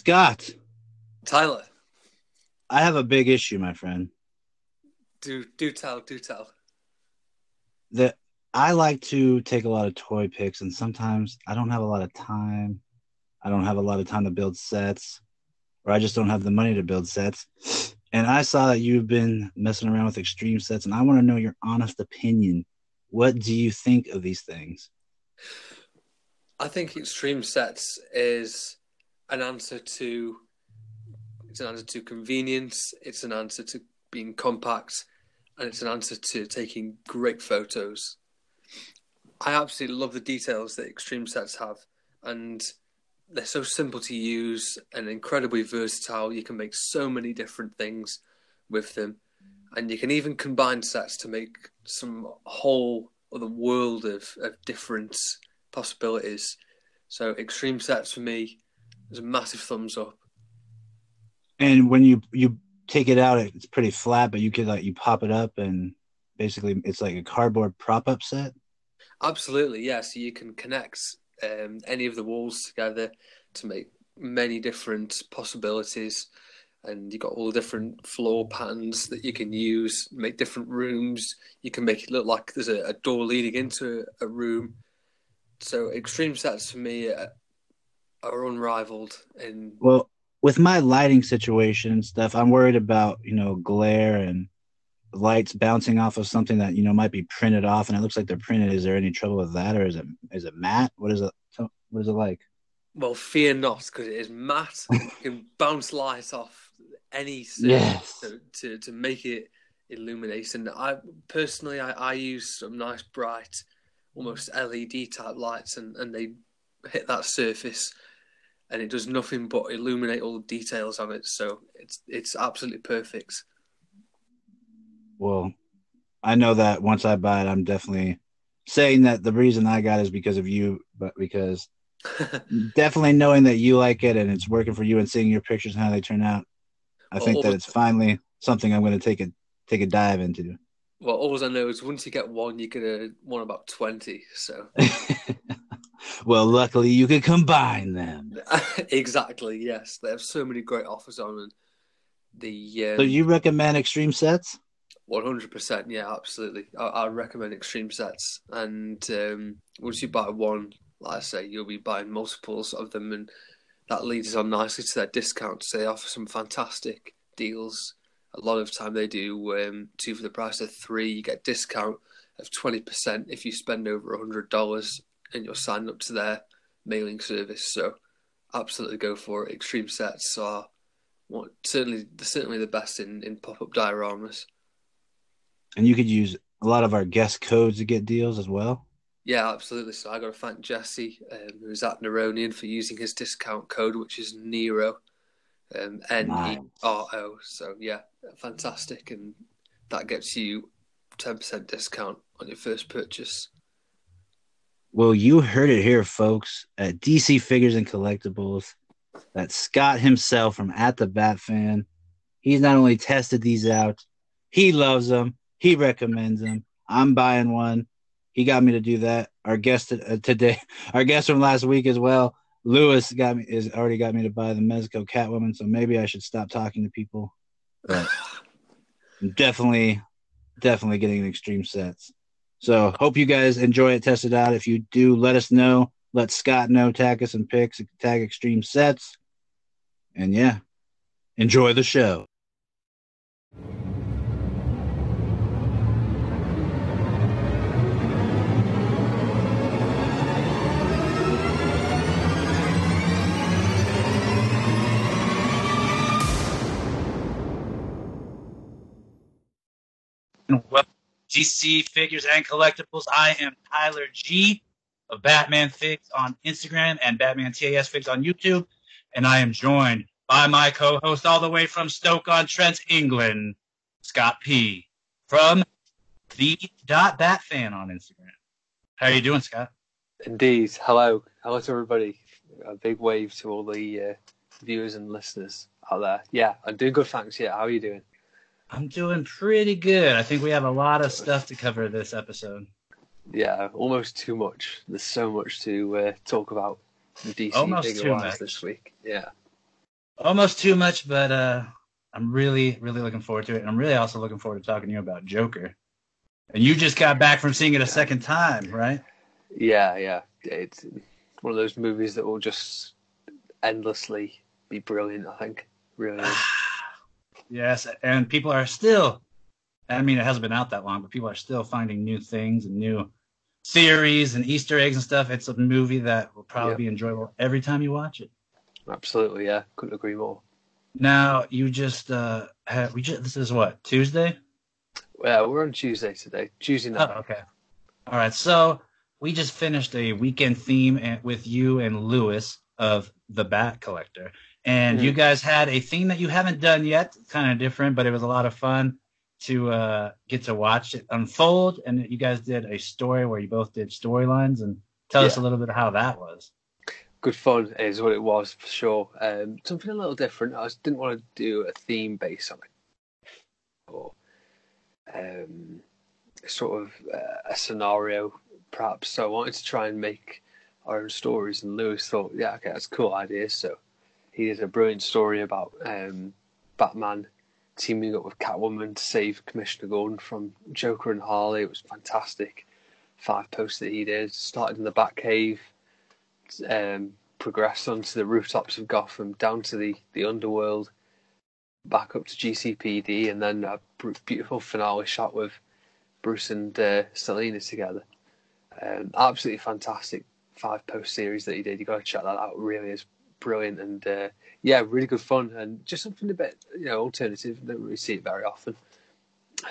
Scott, Tyler, I have a big issue, my friend. do do tell, do tell. That I like to take a lot of toy pics, and sometimes I don't have a lot of time. I don't have a lot of time to build sets, or I just don't have the money to build sets. And I saw that you've been messing around with extreme sets, and I want to know your honest opinion. What do you think of these things? I think extreme sets is an answer to it's an answer to convenience, it's an answer to being compact, and it's an answer to taking great photos. I absolutely love the details that extreme sets have, and they're so simple to use and incredibly versatile. You can make so many different things with them, and you can even combine sets to make some whole other world of, of different possibilities. So, extreme sets for me is a massive thumbs up. And when you you take it out, it's pretty flat, but you could like you pop it up, and basically it's like a cardboard prop up set. Absolutely, yeah. So you can connect um, any of the walls together to make many different possibilities, and you've got all the different floor patterns that you can use. Make different rooms. You can make it look like there's a, a door leading into a room. So extreme sets for me are, are unrivaled. In Well, with my lighting situation and stuff, I'm worried about you know glare and lights bouncing off of something that you know might be printed off, and it looks like they're printed. Is there any trouble with that, or is it is it matte? What is it? What is it like? well, fear not, because it is matte. you can bounce light off any surface Yes. to, to to make it illuminate. And I personally, I, I use some nice bright, almost LED type lights, and and they hit that surface, and it does nothing but illuminate all the details of it. So it's it's absolutely perfect. Well, I know that once I buy it, I'm definitely saying that the reason I got it is because of you, but because definitely knowing that you like it and it's working for you and seeing your pictures and how they turn out, I think that it's finally something I'm going to take a take a dive into. well, all I know is once you get one, you're gonna want about twenty. So well, luckily you could combine them. exactly, yes, they have so many great offers on, and the um, So you recommend extreme sets? One hundred percent, yeah, absolutely. I, I recommend extreme sets, and um, once you buy one, like I say, you'll be buying multiples of them, and that leads us on nicely to their discounts. They offer some fantastic deals. A lot of time they do um, two for the price of three. You get discount of twenty percent if you spend over hundred dollars and you're signed up to their mailing service. So, absolutely go for it. Extreme sets are what, certainly certainly the best in, in pop up dioramas. And you could use a lot of our guest codes to get deals as well. Yeah, absolutely. So I got to thank Jesse, um, who's at Neronian, for using his discount code, which is Nero, um, N E R O. So yeah, fantastic, and that gets you ten percent discount on your first purchase. Well, you heard it here, folks, at DC Figures and Collectibles. That Scott himself from At the Bat Fan. He's not only tested these out, he loves them. He recommends them. I'm buying one. He got me to do that. Our guest uh, today, our guest from last week as well, Lewis got me is already got me to buy the Mezco Catwoman. So maybe I should stop talking to people. But I'm definitely, definitely getting extreme sets. So hope you guys enjoy it, test it out. If you do, let us know. Let Scott know. Tag us some pics. Tag extreme sets. And yeah, enjoy the show. DC Figures and Collectibles. I am Tyler G of Batman Figs on Instagram and Batman TAS Figs on YouTube. And I am joined by my co host all the way from Stoke on Trent, England, Scott P. from the dot bat fan on Instagram. How are you doing, Scott? Indeed. Hello, hello to everybody. A big wave to all the uh, viewers and listeners out there. Yeah, I'm doing good. Thanks. Yeah, how are you doing? I'm doing pretty good. I think we have a lot of stuff to cover this episode. Yeah, almost too much. There's so much to uh, talk about DC Almost too much. this week. Yeah. almost too much, but uh, I'm really, really looking forward to it. And I'm really also looking forward to talking to you about Joker. And you just got back from seeing it a second time, right? Yeah, yeah. It's one of those movies that will just endlessly be brilliant. I think really. Yes, and people are still. I mean, it hasn't been out that long, but people are still finding new things and new theories and Easter eggs and stuff. It's a movie that will probably yep. be enjoyable every time you watch it. Absolutely, yeah. Couldn't agree more. Now you just uh have, we just this is what Tuesday. Yeah, we're on Tuesday today. Tuesday night. Oh, okay. All right. So we just finished a weekend theme with you and Lewis of the Bat Collector, and mm. you guys had a theme that you haven't done yet, kind of different, but it was a lot of fun to uh, get to watch it unfold. And you guys did a story where you both did storylines, and tell yeah. us a little bit how that was good fun is what it was for sure. Um, something a little different. I didn't want to do a theme based on it, or um, sort of uh, a scenario, perhaps. So I wanted to try and make our own stories. And Lewis thought, yeah, okay, that's a cool idea. So he did a brilliant story about um, Batman teaming up with Catwoman to save Commissioner Gordon from Joker and Harley. It was fantastic. Five posts that he did. Started in the Batcave um, progressed onto the rooftops of Gotham, down to the, the underworld, back up to GCPD, and then a beautiful finale shot with Bruce and uh, Selina together. Um, absolutely fantastic five post series that he did. You got to check that out. Really is brilliant and uh, yeah, really good fun and just something a bit you know alternative. Don't really see it very often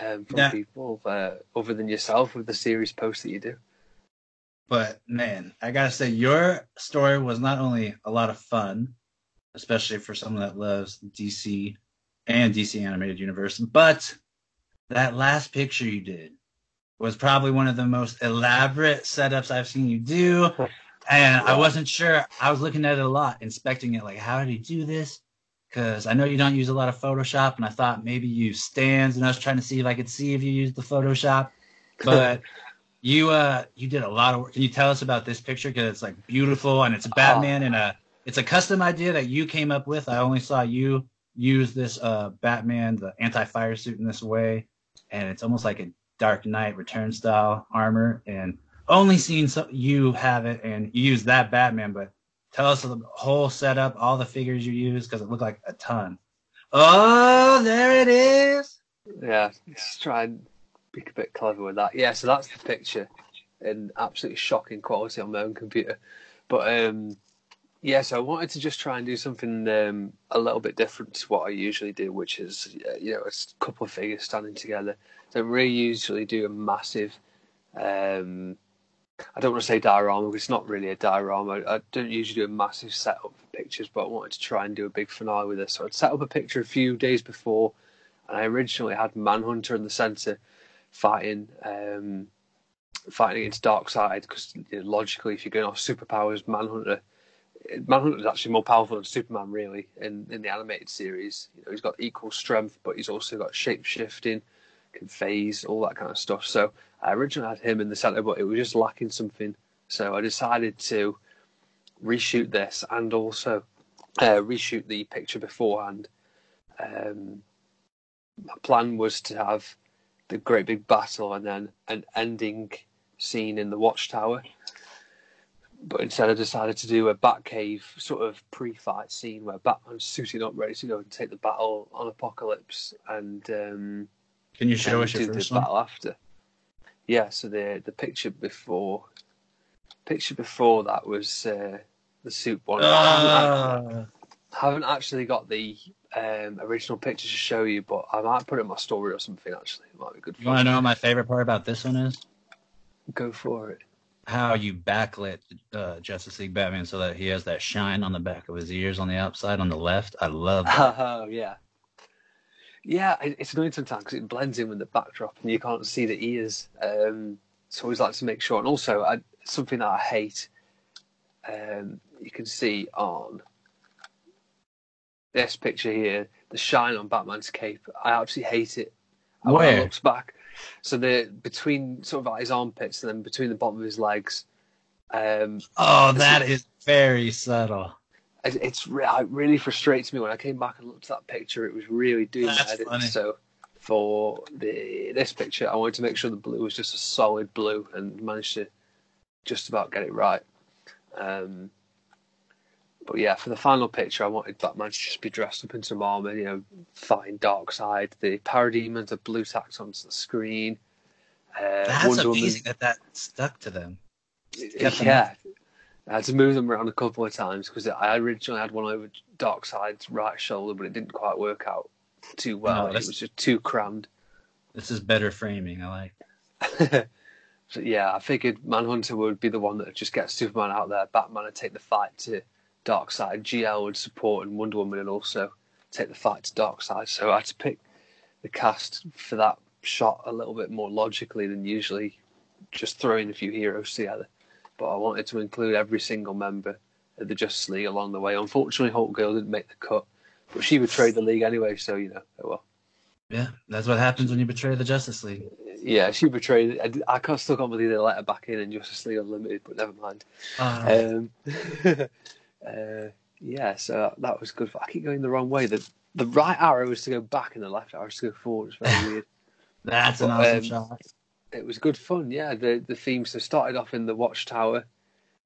um, from yeah. people uh, other than yourself with the series posts that you do. But man, I gotta say, your story was not only a lot of fun, especially for someone that loves DC and DC Animated Universe, but that last picture you did was probably one of the most elaborate setups I've seen you do. And I wasn't sure. I was looking at it a lot, inspecting it, like, how did he do this? Because I know you don't use a lot of Photoshop, and I thought maybe you use stands, and I was trying to see if I could see if you used the Photoshop. But you uh you did a lot of work. Can you tell us about this picture? Because it's like beautiful and it's a Batman oh. and a it's a custom idea that you came up with. I only saw you use this uh Batman, the anti-fire suit in this way, and it's almost like a Dark Knight Return style armor. And only seen so, you have it, and you use that Batman. But tell us the whole setup, all the figures you use, because it looked like a ton. Oh, there it is. Yeah, just try and be a bit clever with that. Yeah, so that's the picture in absolutely shocking quality on my own computer. But um, yeah, so I wanted to just try and do something um, a little bit different to what I usually do, which is uh, you know a couple of figures standing together. So I really usually do a massive. Um, I don't want to say diorama because it's not really a diorama. I don't usually do a massive setup for pictures, but I wanted to try and do a big finale with this. So I'd set up a picture a few days before, and I originally had Manhunter in the centre fighting um, fighting against Darkseid because you know, logically, if you're going off superpowers, Manhunter Manhunter is actually more powerful than Superman, really, in, in the animated series. You know, he's got equal strength, but he's also got shape shifting, phase, all that kind of stuff. So I originally had him in the center, but it was just lacking something. So I decided to reshoot this and also uh, reshoot the picture beforehand. Um, my plan was to have the great big battle and then an ending scene in the watchtower. But instead, I decided to do a Batcave sort of pre-fight scene where Batman's suiting up, ready to go and take the battle on Apokolips. And um, can you show us your first the one? battle after? Yeah. So the the picture before, picture before that was uh, the suit one. Uh... I haven't actually got the um, original picture to show you, but I might put it in my story or something. Actually, it might be good. You want to know what my favorite part about this one is? Go for it. How you backlit uh, Justice League Batman so that he has that shine on the back of his ears on the outside on the left. I love that. Oh yeah, yeah. It's annoying sometimes because it blends in with the backdrop and you can't see the ears. Um, so I always like to make sure. And also, I, something that I hate. Um, you can see on this picture here, the shine on Batman's cape. I absolutely hate it. Where? When I looks back, so the between sort of like his armpits and then between the bottom of his legs. Um, oh, that is very subtle. It- It's it really frustrates me when I came back and looked at that picture. It was really doing my head in. So for the this picture, I wanted to make sure the blue was just a solid blue and managed to just about get it right. Um, but yeah, for the final picture, I wanted Batman to just be dressed up in some armor, you know, fighting Darkseid. The parademons of blue tacked onto the screen. Uh, That's Wonder Woman- amazing that that stuck to them. kept them yeah. I had to move them around a couple of times because I originally had one over Darkseid's right shoulder, but it didn't quite work out too well. No, it was just too crammed. This is better framing. I like. so yeah, I figured Manhunter would be the one that would just get Superman out there. Batman would take the fight to Darkseid. GL would support, and Wonder Woman would also take the fight to Darkseid. So I had to pick the cast for that shot a little bit more logically than usually just throwing a few heroes together. But I wanted to include every single member of the Justice League along the way. Unfortunately, Hawkgirl didn't make the cut, but she betrayed the league anyway. So you know, oh well. Yeah, that's what happens when you betray the Justice League. Yeah, she betrayed. I, I can't still can't believe they let her back in in Justice League Unlimited, but never mind. Uh, Um, uh, yeah, so that was good. I keep going the wrong way. The the right arrow was to go back, and the left arrow was to go forward. It's very weird. that's an awesome um, shot. It was good fun. Yeah, the the themes so started off in the Watchtower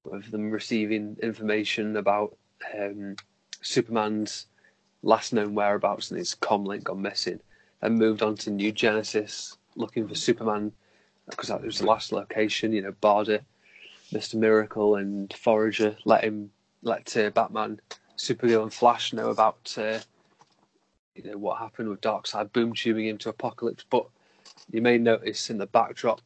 with them receiving information about um, Superman's last known whereabouts and his comlink gone missing. Then moved on to New Genesis, looking for Superman because that was the last location. You know, Barda, Mister Miracle, and Forager let him let uh, Batman, Supergirl, and Flash know about uh, you know what happened with Darkseid boom tubing him to Apokolips. But you may notice in the backdrop,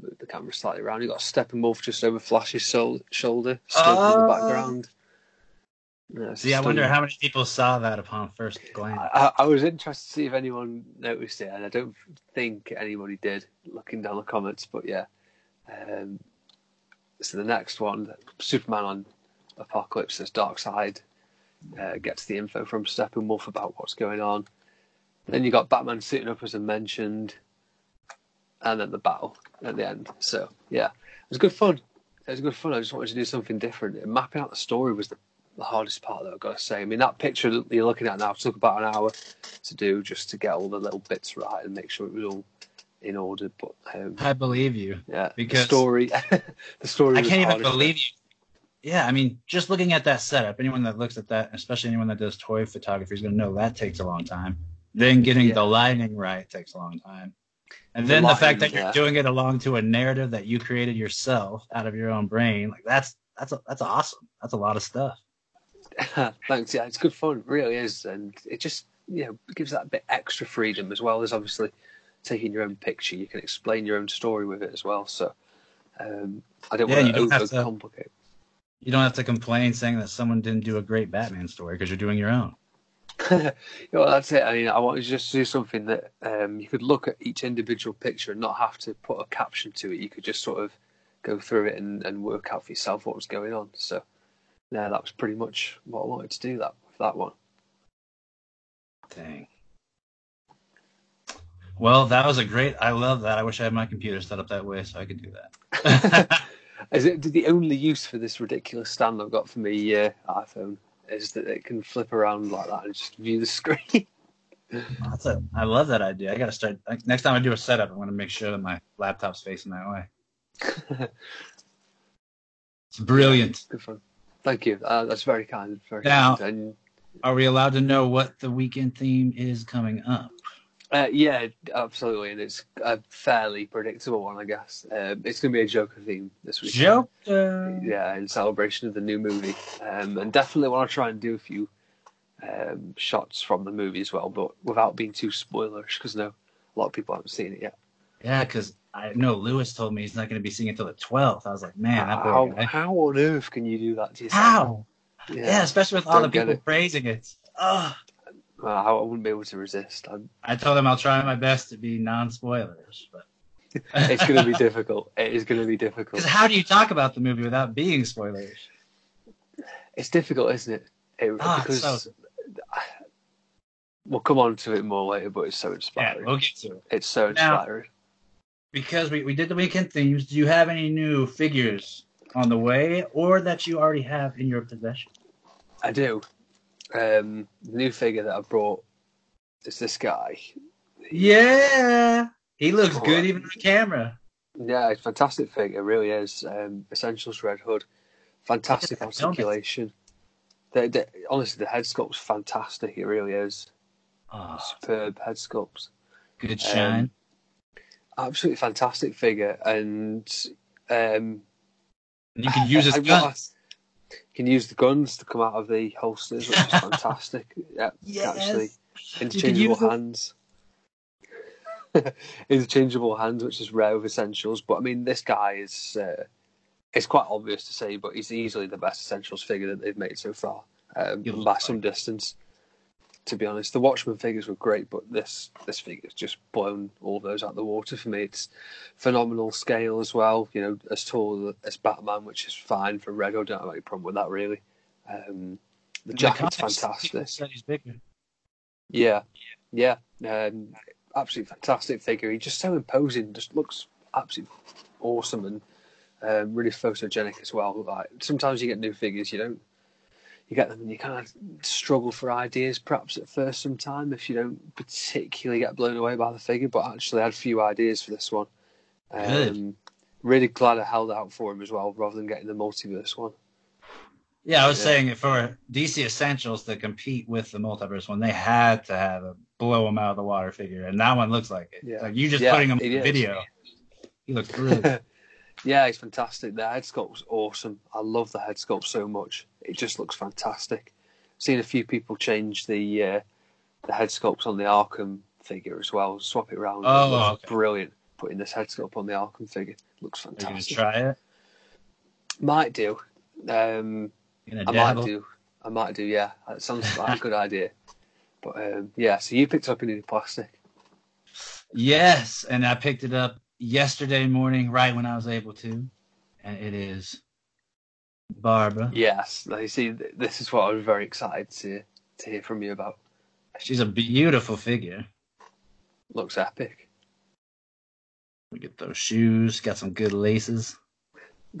move the camera slightly around. You got Steppenwolf just over Flash's sol- shoulder, still in the background. Yeah, See, I wonder how many people saw that upon first glance. I, I was interested to see if anyone noticed it, and I don't think anybody did. Looking down the comments, but yeah. Um, so the next one, Superman on Apokolips, as Darkseid uh, gets the info from Steppenwolf about what's going on. Then you got Batman sitting up, as I mentioned, and then the battle at the end. So yeah, it was good fun. It was good fun. I just wanted to do something different. And mapping out the story was the, the hardest part, though. I've got to say. I mean, that picture that you're looking at now took about an hour to do just to get all the little bits right and make sure it was all in order. But um, I believe you. yeah, Because- the story, the story. I can't even believe you. Yeah, I mean, just looking at that setup, anyone that looks at that, especially anyone that does toy photography, is going to know that takes a long time. Then getting Yeah. the lighting right takes a long time. And The then the, lighting, fact that you're yeah. doing it along to a narrative that you created yourself out of your own brain, like that's that's that's awesome. That's a lot of stuff. Thanks. Yeah, it's good fun. It really is, and it just you know gives that bit extra freedom as well as obviously taking your own picture. You can explain your own story with it as well. So um, I don't Yeah, want you to don't have to- overcomplicate. You don't have to complain saying that someone didn't do a great Batman story because you're doing your own. yeah, well, that's it. I mean, I wanted to just do something that um, you could look at each individual picture and not have to put a caption to it. You could just sort of go through it and, and work out for yourself what was going on. So, yeah, that was pretty much what I wanted to do that with that one. Dang. Well, that was a great. I love that. I wish I had my computer set up that way so I could do that. Is it the only use for this ridiculous stand I've got for my uh, iPhone is that it can flip around like that and just view the screen? That's a, I love that idea. I got to start. Next time I do a setup, I'm going to make sure that my laptop's facing that way. It's brilliant. Good fun. Thank you. Uh, that's very kind. Very Now- kind. And Are we allowed to know what the weekend theme is coming up? Uh, yeah, absolutely, and it's a fairly predictable one, I guess. Um, it's going to be a Joker theme this week. Joke. uh, Yeah, in celebration of the new movie, um, and definitely want to try and do a few um, shots from the movie as well, but without being too spoilerish, because no, a lot of people haven't seen it yet. Yeah, because I know Lewis told me he's not going to be seeing it until the 12th. I was like, man, that how, guy. how on earth can you do that to yourself? How? Yeah, Yeah, especially with all the people it. praising it. Ugh. Well, I wouldn't be able to resist. I'm, I told him I'll try my best to be non-spoilers, but it's going to be difficult. It is going to be difficult. Because how do you talk about the movie without being spoilers? It's difficult, isn't it? it Ah, because so- we'll come on to it more later, but it's so inspiring. Yeah, we'll get to it. It's so Now- inspiring. Because we, we did the weekend themes, do you have any new figures on the way or that you already have in your possession? I do. Um, new figure that I brought is this guy. Yeah, he looks Oh, good even on camera. Yeah, it's a fantastic figure, really is. Um, Essentials Red Hood, fantastic Look at that helmet. articulation. Honestly, the head sculpt's fantastic. It really is Oh, superb head sculpt. good shine. Absolutely fantastic figure, and um, you can use his I-. Can use the guns to come out of the holsters, which is fantastic. Yeah, actually, interchangeable hands. interchangeable hands, which is rare with essentials. But I mean, this guy is. Uh, it's quite obvious to say, but he's easily the best essentials figure that they've made so far, um, by some distance. To be honest, the Watchmen figures were great, but this this figure's just blown all those out the water for me. It's phenomenal scale as well. You know, as tall as Batman, which is fine for Hood. Don't have any problem with that really. Um, the In jacket's fantastic. Yeah, yeah, um, absolutely fantastic figure. He's just so imposing. Just looks absolutely awesome and um, really photogenic as well. Like sometimes you get new figures, you don't, you get them and you kind of struggle for ideas perhaps at first. Sometime if you don't particularly get blown away by the figure, but actually I had a few ideas for this one. Good. Um, really glad I held out for him as well, rather than getting the multiverse one. Yeah, I was Yeah. saying for DC Essentials to compete with the multiverse one, they had to have a blow him out of the water figure, and that one looks like it. Yeah. Like you just Yeah, putting him in the video, he looks really. Yeah, he's fantastic. The head sculpt's awesome. I love the head sculpt so much. It just looks fantastic. Seen a few people change the uh, the head sculpts on the Arkham figure as well. Swap it around. Oh, okay. brilliant. Putting this head sculpt on the Arkham figure looks Are you gonna fantastic. try it? Might do. Um, I might do. I might do. Yeah, that sounds like a good idea. But um, yeah, so you picked up a new plastic. Yes, and I picked it up yesterday morning, right when I was able to, and it is Barbara. Yes, you see, this is what I was very excited to to hear from you about. She's a beautiful figure. Looks epic. We get those shoes, got some good laces.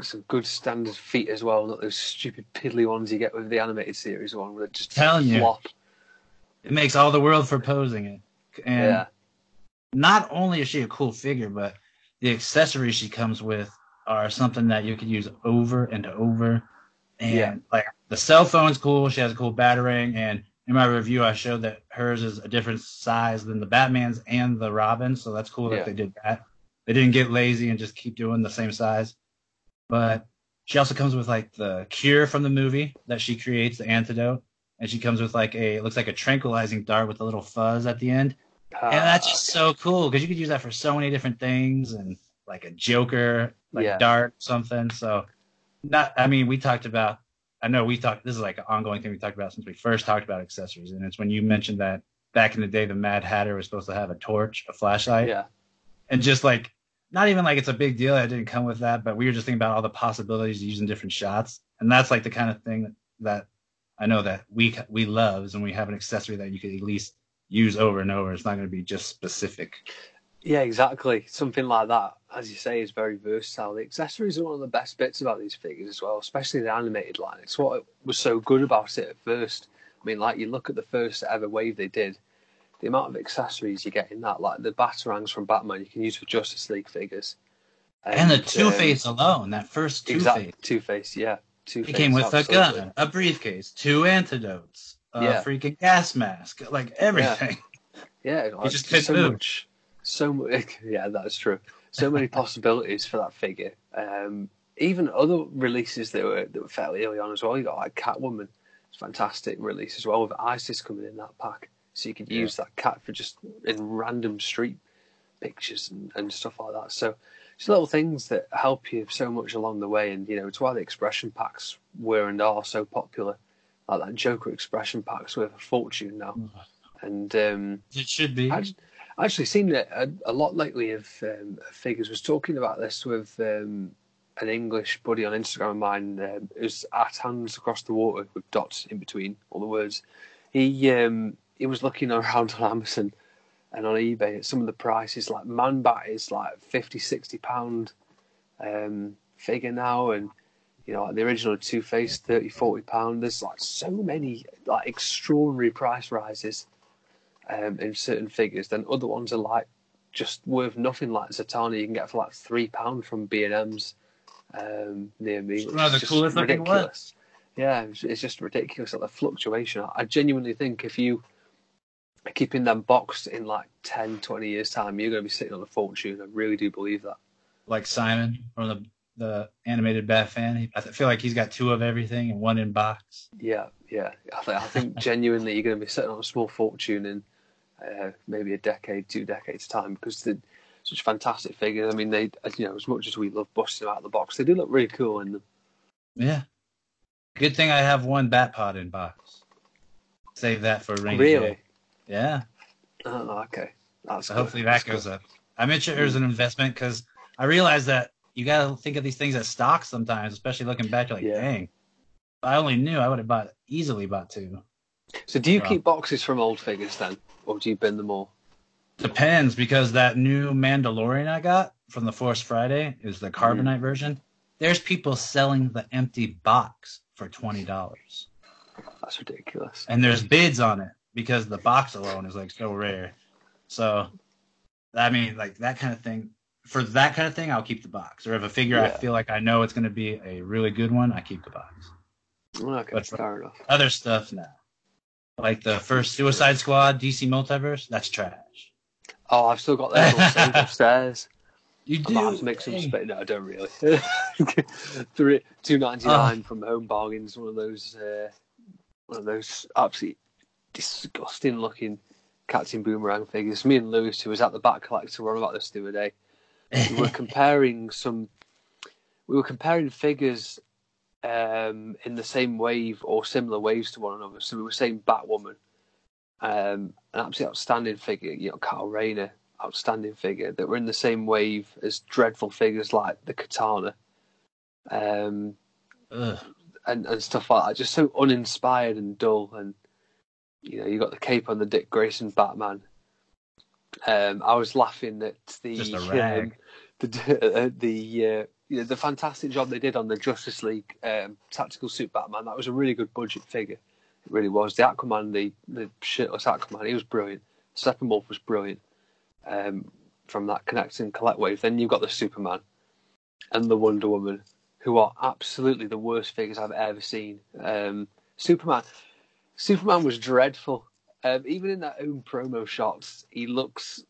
some good standard feet as well, not those stupid piddly ones you get with the animated series one where they just Telling you. It makes all the world for posing it. And Yeah, not only is she a cool figure, but the accessories she comes with are something that you could use over and over. And Yeah. like the cell phone's cool. She has a cool batarang. And in my review, I showed that hers is a different size than the Batman's and the Robin. So that's cool Yeah. that they did that. They didn't get lazy and just keep doing the same size. But she also comes with like the cure from the movie that she creates, the antidote. And she comes with like a, it looks like a tranquilizing dart with a little fuzz at the end. And that's Ah, just so cool because you could use that for so many different things and like a Joker, like Yeah. dart, something. So, not, I mean, we talked about, I know we talked, this is like an ongoing thing we talked about since we first talked about accessories. And it's when you mentioned that back in the day, the Mad Hatter was supposed to have a torch, a flashlight, yeah, and just like, not even like it's a big deal. it didn't come with that, but we were just thinking about all the possibilities of using different shots. And that's like the kind of thing that, I know that we, we love is when we have an accessory that you could at least use over and over. It's not going to be just specific. yeah, exactly. Something like that, as you say, is very versatile. The accessories are one of the best bits about these figures as well, especially the animated line. It's what was so good about it at first. I mean, like you look at the first ever wave they did, the amount of accessories you get in that, like the batarangs from Batman, you can use for Justice League figures. And the um, Two Face alone, that first Two Face, Two Face, yeah, Two he Face. came with a gun, a briefcase, two antidotes, a Yeah. freaking gas mask, like everything. Yeah, like, just just so much, so much. Yeah, that's true. So many possibilities for that figure. Um, even other releases that were that were fairly early on as well. You got like Catwoman, it's a fantastic release as well with Isis coming in that pack, so you could Yeah. use that cat for just in random street pictures and, and stuff like that. So just little things that help you so much along the way, and you know it's why the expression packs were and are so popular. Like that Joker expression packs worth a fortune now, and um, It should be. I actually seen it a, a lot lately of um, figures. Was talking about this with um, an English buddy on Instagram of mine. Um, who's at hands across the water with dots in between all the words. He um, he was looking around on Amazon and on eBay at some of the prices. Like Man Bat is like 50, 60 pound um, figure now, and You know, like the original Two Face, 30, 40 pound. There's like so many like extraordinary price rises um, in certain figures. Then other ones are like just worth nothing. Like Zatanna, you can get for like three pound from B and M's um, near me. Of the It's ridiculous. Yeah, it's, it's just ridiculous. Like the fluctuation. I genuinely think if you are keeping them boxed in like 10, 20 years time, you're going to be sitting on a fortune. I really do believe that. Like Simon from the the animated Bat fan. I feel like he's got two of everything and one in box. Yeah, yeah. I, th- I think genuinely you're going to be sitting on a small fortune in uh, maybe a decade, two decades time because they're such fantastic figures. I mean, they, you know, as much as we love busting them out of the box, they do look really cool in them. Yeah. Good thing I have one Bat Pod in box. Save that for rainy Really? Yeah. Oh, okay. That's So hopefully That's that goes good. up. I mentioned it as an investment because I realized that you got to think of these things as stocks sometimes, especially looking back. You're like, Yeah. dang, if I only knew, I would have bought easily bought two. So, do you keep boxes from old figures then, or do you bin them all? Depends because that new Mandalorian I got from the Force Friday is the mm-hmm. carbonite version. There's people selling the empty box for twenty dollars, That's ridiculous. and there's bids on it because the box alone is like so rare. So, I mean, like that kind of thing. For that kind of thing, I'll keep the box. Or if a figure I feel like I know it's going to be a really good one, I keep the box. Okay, But fair enough. Other stuff now, like the first Suicide Squad DC Multiverse, that's trash. Oh, I've still got saved upstairs. You do. I might have to make some space. No, I don't really. Three, two ninety nine from Home Bargains. One of those, uh, one of those absolutely disgusting looking Captain Boomerang figures. Me and Lewis, who was at the Bat Collector, were on about this the other day. We were comparing some. We were comparing figures um, in the same wave or similar waves to one another. So we were saying Batwoman, um, an absolutely outstanding figure. You know, Kyle Rayner, outstanding figure that were in the same wave as dreadful figures like the Katana, um, and and stuff like that. Just so uninspired and dull. And you know, you got the cape on the Dick Grayson Batman. Um, I was laughing at the um, the uh, the uh, you know, the fantastic job they did on the Justice League um, tactical suit Batman. That was a really good budget figure. It really was. The Aquaman, the the shitless Aquaman, he was brilliant. Steppenwolf was brilliant. Um, from that connecting collect wave, then you've got the Superman and the Wonder Woman, who are absolutely the worst figures I've ever seen. Um, Superman, Superman was dreadful. Um, even in that own promo shots, he looks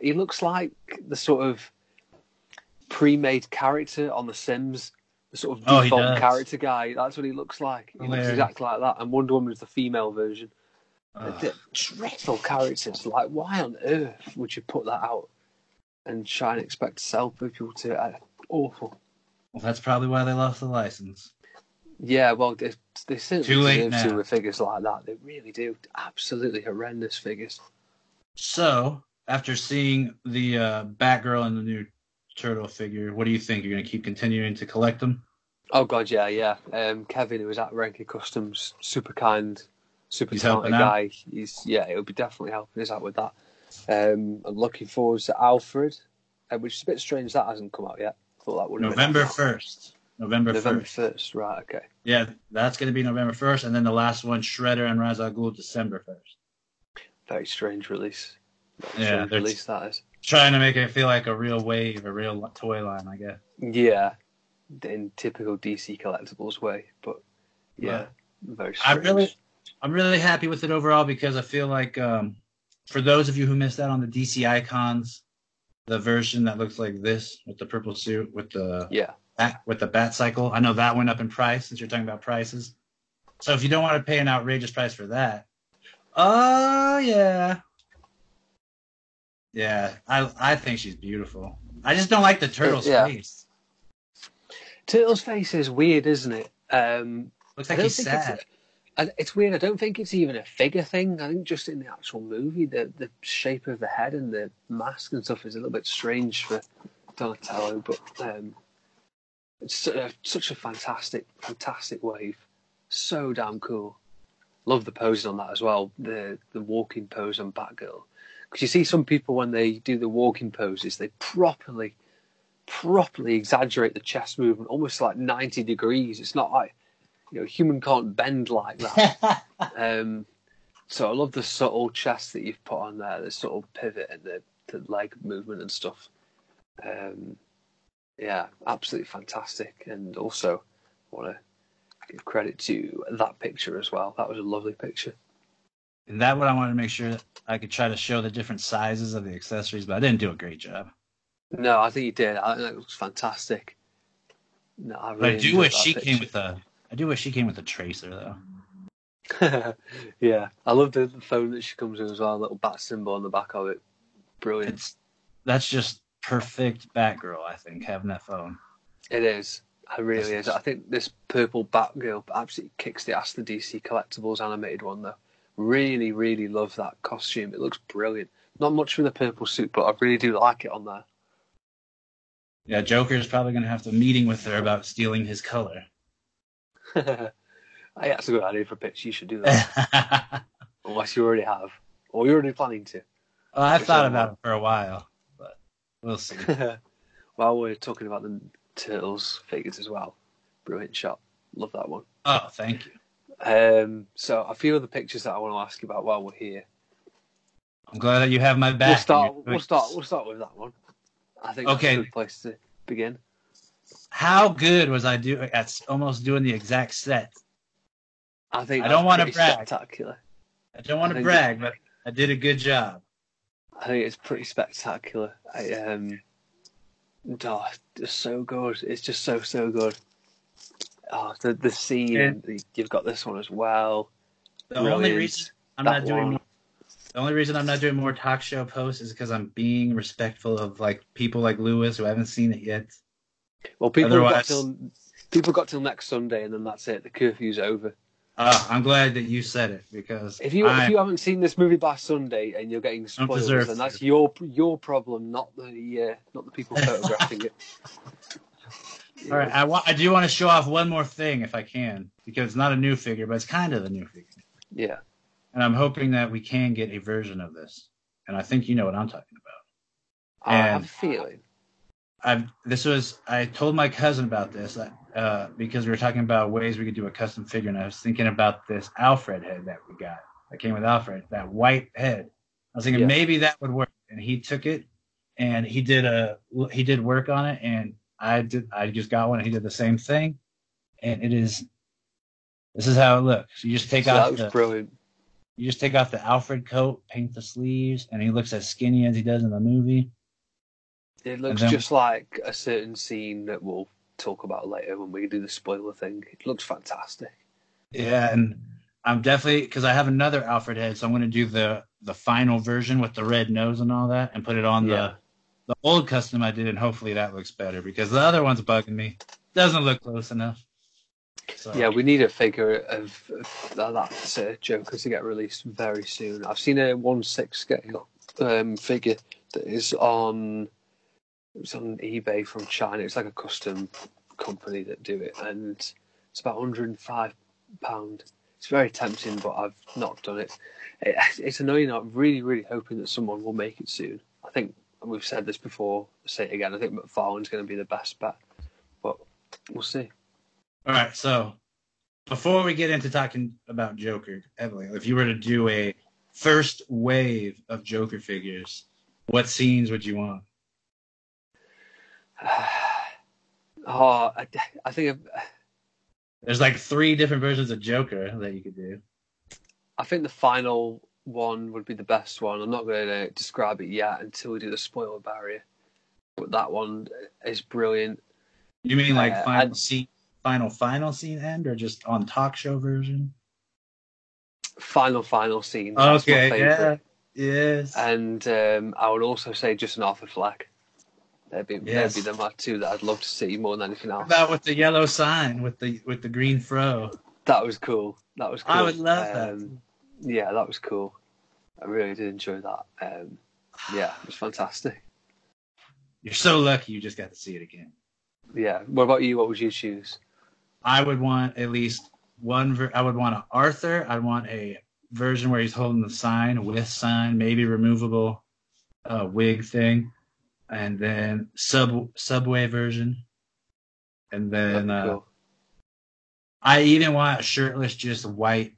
he looks like the sort of pre-made character on The Sims, the sort of Oh, default character guy. That's what he looks like. He looks exactly like that. And Wonder Woman's the female version. Ugh. They're dreadful characters. Like, why on earth would you put that out and try and expect to sell people to it? Awful. Well, that's probably why they lost the license. Yeah, well, they, they certainly deserve to now. with figures like that. They really do. Absolutely horrendous figures. So, after seeing the uh, Batgirl and the new Turtle figure, what do you think? You're going to keep continuing to collect them? Oh god, yeah, yeah. Um, Kevin, who was at Ranky Customs, super kind, super He's talented guy. He's yeah, he'll be definitely helping us out with that. Um, I'm looking forward to Alfred, uh, which is a bit strange that hasn't come out yet. I Thought that would November 1st. November, November 1st. first, right? Okay. Yeah, that's going to be November 1st. And then the last one, Shredder and Ra's al Ghul, December 1st. Very strange release. Very Yeah, strange release that is. Trying to make it feel like a real wave, a real toy line, I guess. Yeah, in typical DC collectibles way, but yeah, very strange. I strange. really, I'm really happy with it overall because I feel like um, for those of you who missed out on the DC icons, the version that looks like this with the purple suit with the yeah, bat, with the bat cycle, I know that went up in price since you're talking about prices. So if you don't want to pay an outrageous price for that, oh yeah, yeah, I I think she's beautiful. I just don't like the turtle's Yeah. face. Turtle's face is weird, isn't it? Um, Looks like he's sad. It's, and it's weird. I don't think it's even a figure thing. I think just in the actual movie, the the shape of the head and the mask and stuff is a little bit strange for Donatello. But um, it's uh, such a fantastic, fantastic wave. So damn cool. Love the posing on that as well. The the walking pose on Batgirl. Because you see some people when they do the walking poses, they properly, properly exaggerate the chest movement, almost like ninety degrees. It's not like you know human can't bend like that. um, so I love the subtle chest that you've put on there, the subtle pivot and the, the leg movement and stuff. Um, yeah, absolutely fantastic. And also, want to give credit to that picture as well. That was a lovely picture. And that what I wanted to make sure I could try to show the different sizes of the accessories, but I didn't do a great job. No, I think you did. I think it looks fantastic. No, I, really I do wish she picture. came with a. I do wish she came with a tracer though. yeah, I love the, the phone that she comes with as well. Little bat symbol on the back of it. Brilliant. It's that's just perfect Batgirl. I think having that phone. It is. It really is. I think this purple Batgirl absolutely kicks the ass. The DC Collectibles animated one though. Really, really love that costume. It looks brilliant. Not much for the purple suit, but I really do like it on there. Yeah, Joker's probably gonna have to meeting with her about stealing his color. Hey, that's a good idea for a pitch. You should do that, well, unless you already have, or you're already planning to. I Which thought about it for a while, we'll see. While we're talking about the turtles figures as well, brilliant shot. Love that one. Oh, thank you. Um, so a few other pictures that I want to ask you about while we're here. I'm glad that you have my back. We'll start. We'll start. We'll start with that one. I think that's Okay. a good place to begin. How good was I doing at almost doing the exact set? I think I don't wanna brag. Spectacular. I don't want to brag, but I did a good job. I think it's pretty spectacular. I, um, oh, it's so good. It's just so so good. Oh, the the scene. The, you've got this one as well. The only reason I'm That not doing one. the only reason I'm not doing more talk show posts is because I'm being respectful of like people like Lewis who haven't seen it yet. Well, people got till people got till next Sunday, and then that's it. The curfew's over. Uh, I'm glad that you said it because If you I, if you haven't seen this movie by Sunday and you're getting spoilers, then to. that's your your problem, not the uh, not the people photographing it. all right, I, wa- I do want to show off one more thing if I can because it's not a new figure, but it's kind of a new figure, Yeah. and I'm hoping that we can get a version of this. And I think you know what I'm talking about. I have a feeling. I've this was I told my cousin about this uh, because we were talking about ways we could do a custom figure, and I was thinking about this Alfred head that we got that came with Alfred, that white head. I was thinking Yeah. maybe that would work, and he took it and he did a he did work on it, and I did I just got one, and he did the same thing, and it is this is how it looks. You just take So that off the brilliant. you just take off the Alfred coat, paint the sleeves, and he looks as skinny as he does in the movie. It looks then- just like a certain scene that we'll talk about later when we do the spoiler thing. It looks fantastic. Yeah, and I'm definitely because I have another Alfred head, so I'm going to do the the final version with the red nose and all that, and put it on Yeah. the the old custom I did, and hopefully that looks better because the other one's bugging me. Doesn't look close enough. So, Yeah, we need a figure of, of that, uh, Joker to get released very soon. I've seen a one six scale um, figure that is on it was on eBay from China. It's like a custom company that do it, and it's about 105 pound. It's very tempting, but I've not done it. it. It's annoying. I'm really, really hoping that someone will make it soon. I think we've said this before. I'll say it again. I think McFarlane's going to be the best bet, but we'll see. all right. So before we get into talking about Joker, Evelyn, if you were to do a first wave of Joker figures, what scenes would you want? oh, I, I think There's like three different versions of Joker that you could do. I think the final one would be the best one. I'm not going to describe it yet until we do the spoiler barrier, but that one is brilliant. You mean like Uh, final I'd- scene, final final scene end, or just on talk show version? Final final scene. Okay, favorite. Yes. And um, I would also say just an Arthur Fleck. They'd be, Yes. they'd be the two that I'd love to see more than anything else. about with the yellow sign with the with the green fro? That was cool. That was cool. I would love that. Um, yeah, that was cool. I really did enjoy that. Um, yeah, it was fantastic. You're so lucky you just got to see it again. Yeah. What about you? What would you choose? I would want at least one. Ver- I would want an Arthur. I'd want a version where he's holding the sign with sign, maybe removable uh, wig thing. And then sub subway version, and then uh, cool. I even want a shirtless, just white,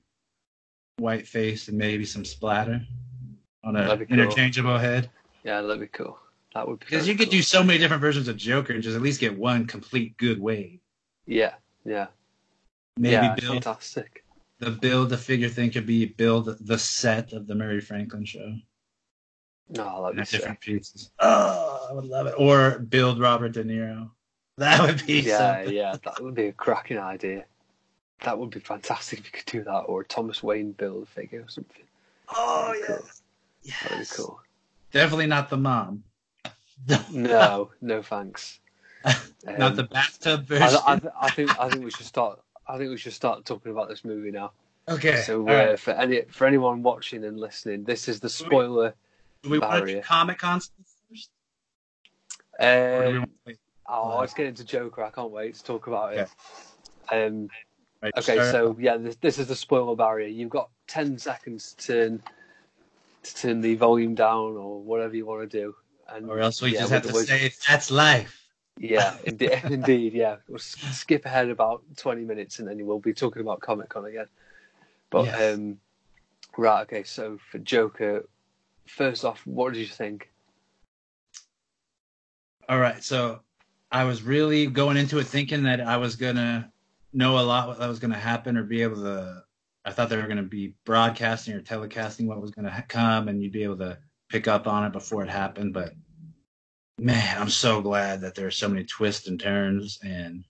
white face, and maybe some splatter on an cool. interchangeable head. Yeah, that'd be cool. That would be Because you could cool. do so many different versions of Joker and just at least get one complete good wave. Yeah, yeah, Maybe yeah. build Fantastic. the build the figure thing could be build the set of the Murray Franklin show. No, that'd be Have sick. different pieces. Oh, I would love it. Or build Robert De Niro. That would be Yeah, something. yeah, that would be a cracking idea. That would be fantastic if you could do that, or Thomas Wayne build a figure or something. Oh yeah. cool. That'd be cool. Definitely not the mom. No, no thanks. not Um, the bathtub version. I, I, I think I think we should start. I think we should start talking about this movie now. okay. So uh, right. for any for anyone watching and listening, this is the spoiler. Do we want to do. Comic Con first? Or do we Um, to oh, let's get into Joker. I can't wait to talk about it. Um, Right, okay, start- so yeah, this, this is the spoiler barrier. You've got ten seconds to turn to turn the volume down or whatever you want to do. And or else we yeah, just have to say that's life. Yeah, indeed, indeed, yeah. We'll skip ahead about twenty minutes, and then we'll be talking about Comic Con again. But Yes. um, right, okay. So for Joker, first off, what did you think? All right, so I was really going into it thinking that I was gonna know a lot what that was gonna happen or be able to. I thought they were gonna be broadcasting or telecasting what was gonna come, and you'd be able to pick up on it before it happened. But man, I'm so glad that there are so many twists and turns, and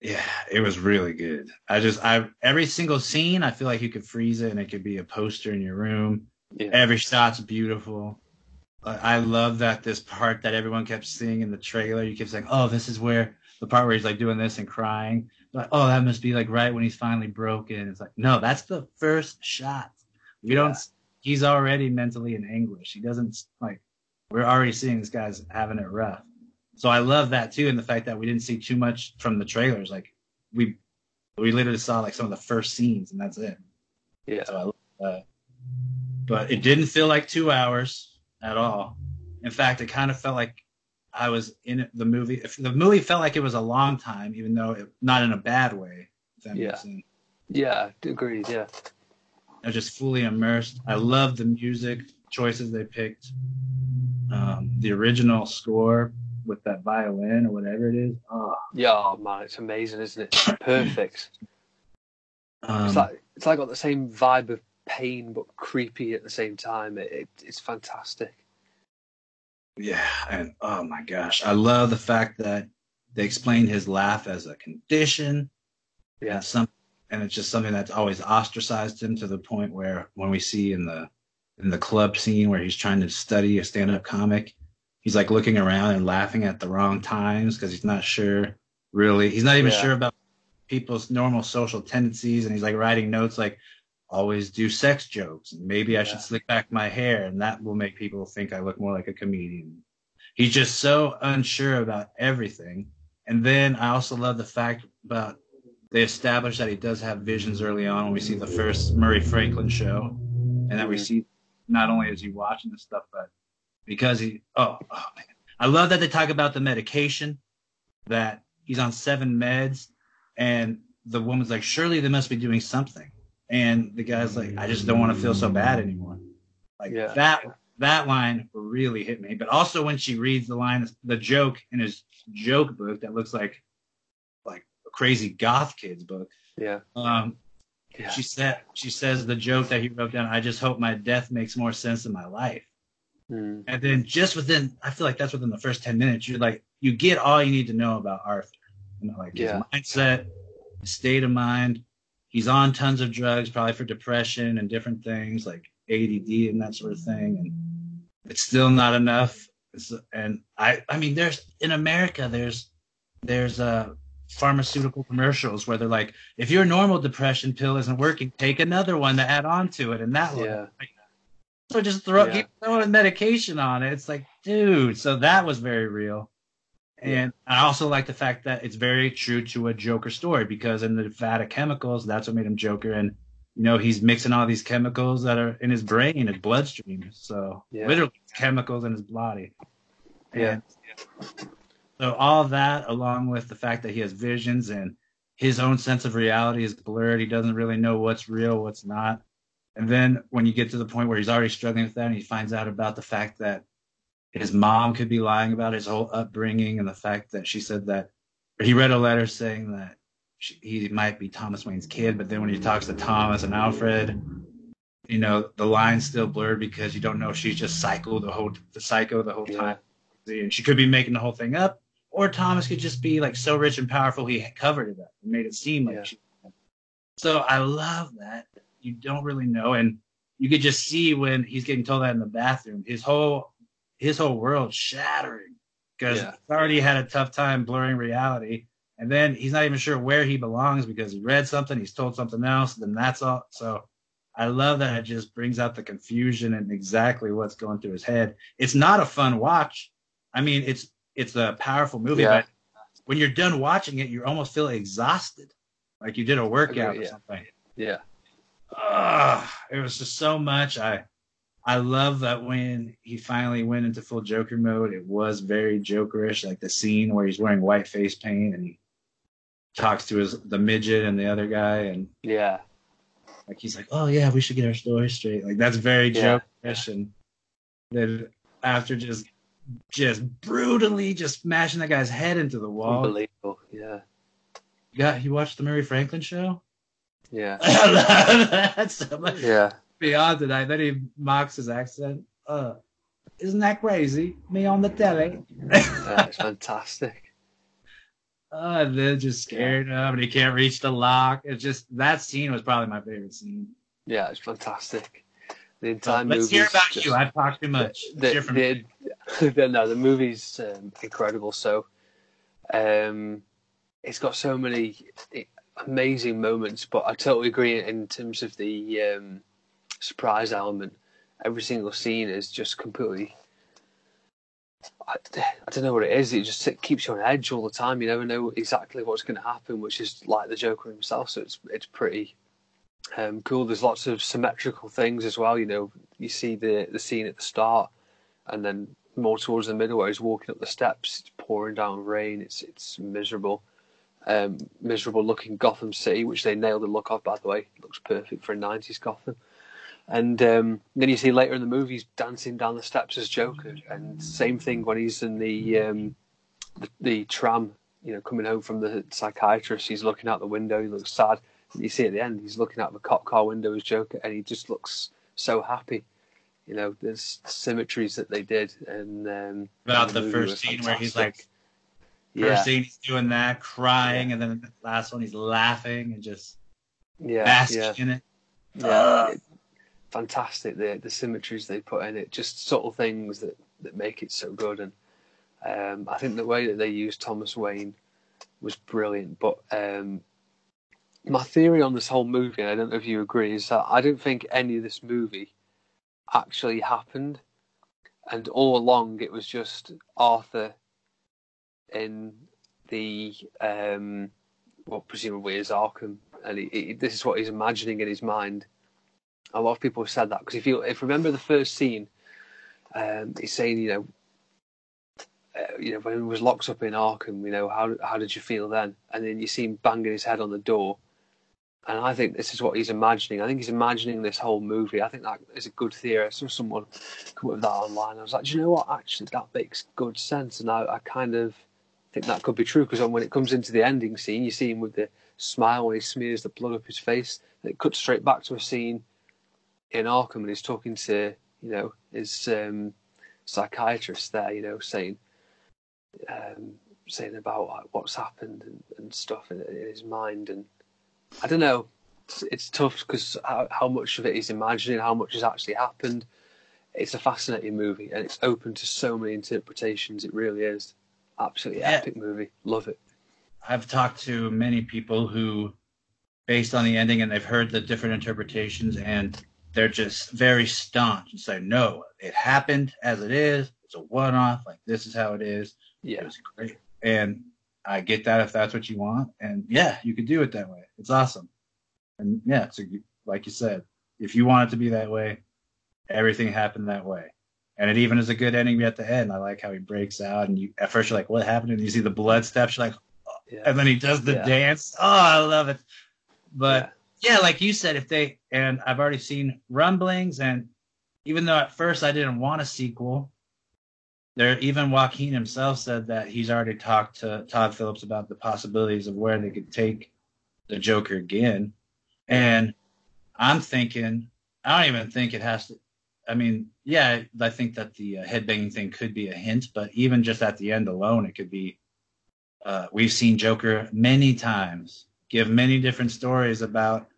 yeah, it was really good. I just, I every single scene, I feel like you could freeze it, and it could be a poster in your room Yeah, every shot's beautiful. I love that this part that everyone kept seeing in the trailer. You kept saying, "Oh, this is where the part where he's like doing this and crying." Like, oh, that must be like right when he's finally broken. It's like, no, that's the first shot. We don't. He's already mentally in anguish. He doesn't like. We're already seeing this guy's having it rough. So I love that too, and the fact that we didn't see too much from the trailers. Like we, we literally saw like some of the first scenes, and that's it. yeah, So I love that. But it didn't feel like two hours at all. In fact, it kind of felt like I was in the movie. If the movie felt like it was a long time, even though it, not in a bad way. Yeah. yeah. Agreed. Yeah, I was just fully immersed. I love the music choices they picked. Um, the original score with that violin or whatever it is. Oh, yeah. Oh man, it's amazing, isn't it? Perfect. um, it's like it's like got the same vibe of pain but creepy at the same time. It, it it's fantastic. Yeah, and oh my gosh, I love the fact that they explained his laugh as a condition. Yeah, and some, and it's just something that's always ostracized him to the point where when we see in the in the club scene where he's trying to study a stand-up comic, he's like looking around and laughing at the wrong times because he's not sure really. He's not even Yeah. sure about people's normal social tendencies, and he's like writing notes like always do sex jokes and maybe I should slick back my hair and that will make people think I look more like a comedian. He's just so unsure about everything. And then I also love the fact about they establish that he does have visions early on when we see the first Murray Franklin show, and that we Mhm. see not only is he watching this stuff, but because he oh, oh man, I love that they talk about the medication that he's on seven meds, and the woman's like, surely they must be doing something, and the guy's like, I just don't want to feel so bad anymore. Like Yeah. that that line really hit me, but also when she reads the line, the joke in his joke book that looks like like a crazy goth kid's book. yeah, Um, yeah. she said she says the joke that he wrote down. I just hope my death makes more sense in my life. Mm, And then just within, I feel like that's within the first ten minutes. You're like, you get all you need to know about Arthur. You know, like Yeah. his mindset, his state of mind. He's on tons of drugs, probably for depression and different things like ADD and that sort of thing. And it's still not enough. It's, and I, I mean, there's in America, there's there's uh pharmaceutical commercials where they're like, if your normal depression pill isn't working, take another one to add on to it, and that will yeah, so just throw Yeah. keep throwing medication on it. It's like, dude. So that was very real. And I also like the fact that it's very true to a Joker story because in the vat of chemicals, that's what made him Joker. And you know, he's mixing all these chemicals that are in his brain, his bloodstream. So Yeah. literally chemicals in his body. Yeah. so all that, along with the fact that he has visions and his own sense of reality is blurred. He doesn't really know what's real, what's not. And then when you get to the point where he's already struggling with that, and he finds out about the fact that his mom could be lying about his whole upbringing and the fact that she said that he read a letter saying that she, he might be Thomas Wayne's kid, but then when he talks to Thomas and Alfred, you know the line's still blurred because you don't know if she's just psycho the whole the psycho the whole Yeah. time, and she could be making the whole thing up, or Thomas could just be like so rich and powerful he covered it up and made it seem like Yeah. she. So I love that you don't really know, and you could just see when he's getting told that in the bathroom, his whole his whole world shattering because Yeah. he's already had a tough time blurring reality, and then he's not even sure where he belongs because he read something, he's told something else, then that's all. So I love that it just brings out the confusion and exactly what's going through his head. It's not a fun watch. I mean, it's it's a powerful movie, Yeah. but when you're done watching it, you almost feel exhausted, like you did a workout Agree, or yeah. something. Yeah. Ugh, it was just so much. I I love that when he finally went into full Joker mode, it was very Jokerish, like the scene where he's wearing white face paint and he talks to his the midget and the other guy and Yeah. like he's like, Oh yeah, we should get our story straight. Like that's very Yeah. Jokerish and then after just just brutally just smashing that guy's head into the wall. Unbelievable. Yeah. You got you watched the Murray Franklin show? Yeah. I love that so much. Yeah. Beyond tonight. Then he mocks his accent. Uh, isn't that crazy? Me on the telly. That's fantastic. uh, and then just scared him, and he can't reach the lock. It's just that scene was probably my favorite scene. Yeah, it's fantastic. The entire let's hear about you. I've talked too much. The, the, the, no, the movie's um, incredible. So, um, it's got so many amazing moments. But I totally agree in terms of the um, surprise element. Every single scene is just completely. I, I don't know what it is. It just keeps you on edge all the time. You never know exactly what's going to happen, which is like the Joker himself. So it's it's pretty um, cool. There's lots of symmetrical things as well. You know, you see the the scene at the start, and then more towards the middle where he's walking up the steps. It's pouring down rain. It's it's miserable, um, miserable looking Gotham City, which they nailed the look of. By the way, it looks perfect for a '90s Gotham. And um, then you see later in the movie he's dancing down the steps as Joker, and same thing when he's in the um, the, the tram. You know, coming home from the psychiatrist, he's looking out the window. He looks sad. And you see at the end, he's looking out the cop car window as Joker, and he just looks so happy. You know, there's symmetries that they did, and um, about in the first scene where he's fantastic. like, first yeah, scene he's doing that, crying, and then the last one he's laughing and just yeah, basking yeah, in it. yeah. It- fantastic. The the symmetries they put in it, just subtle things that that make it so good. And um, I think the way that they used Thomas Wayne was brilliant. But um, my theory on this whole movie, I don't know if you agree, is that I don't think any of this movie actually happened, and all along it was just Arthur in the um, what presumably is Arkham, and he, he, this is what he's imagining in his mind. A lot of people have said that because if you if remember the first scene, um, he's saying you know. Uh, you know when he was locked up in Arkham, you know how how did you feel then? And then you see him banging his head on the door, and I think this is what he's imagining. I think he's imagining this whole movie. I think that is a good theory. I saw someone come up with that online. I was like, do you know what? Actually, that makes good sense, and I, I kind of think that could be true because when it comes into the ending scene, you see him with the smile when he smears the blood up his face. And it cuts straight back to a scene in Arkham, and he's talking to you know his um, psychiatrist there, you know, saying um, saying about like, what's happened and, and stuff in, in his mind, and I don't know. It's, it's tough because how, how much of it he's imagining, how much has actually happened. It's a fascinating movie, and it's open to so many interpretations. It really is. Absolutely Yeah. epic movie. Love it. I've talked to many people who, based on the ending, and they've heard the different interpretations, and they're just very staunch and say, no, it happened as it is. It's a one off. Like, this is how it is. Yeah. It was great. And I get that if that's what you want. And yeah, you could do it that way. It's awesome. And yeah, it's a, like you said, if you want it to be that way, everything happened that way. And it even is a good ending at the end. I like how he breaks out, and you at first you're like, "What happened?" And you see the blood steps, you're like, oh. Yeah. and then he does the Yeah. dance. Oh, I love it. But yeah, like you said, if they and I've already seen rumblings, and even though at first I didn't want a sequel, there even Joaquin himself said that he's already talked to Todd Phillips about the possibilities of where they could take the Joker again, and I'm thinking I don't even think it has to. I mean, yeah, I think that the uh, headbanging thing could be a hint, but even just at the end alone, it could be. Uh, we've seen Joker many times give many different stories about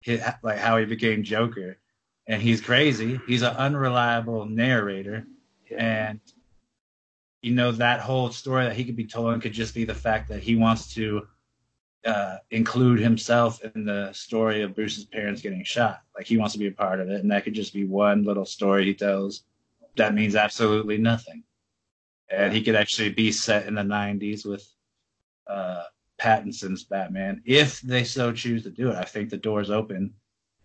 his, like how he became Joker, and he's crazy. He's an unreliable narrator, Yeah. and you know that whole story that he could be told could just be the fact that he wants to uh, include himself in the story of Bruce's parents getting shot. Like he wants to be a part of it, and that could just be one little story he tells that means absolutely nothing. And he could actually be set in the '90s with uh, Pattinson's Batman if they so choose to do it. I think the door's open.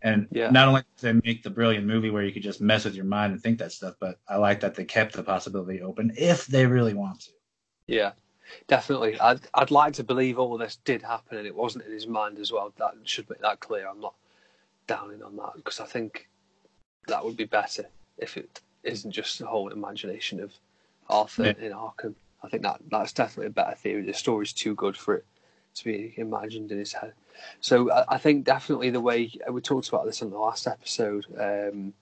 And Yeah. not only did they make the brilliant movie where you could just mess with your mind and think that stuff, but I like that they kept the possibility open if they really want to. Yeah, definitely. I'd I'd like to believe all this did happen and it wasn't in his mind as well. That should make that clear. I'm not downing on that because I think that would be better if it isn't just the whole imagination of Arthur Yeah. in Arkham. I think that that's definitely a better theory. The story's too good for it to be imagined in his head. So I, I think definitely the way we talked about this in the last episode. Um,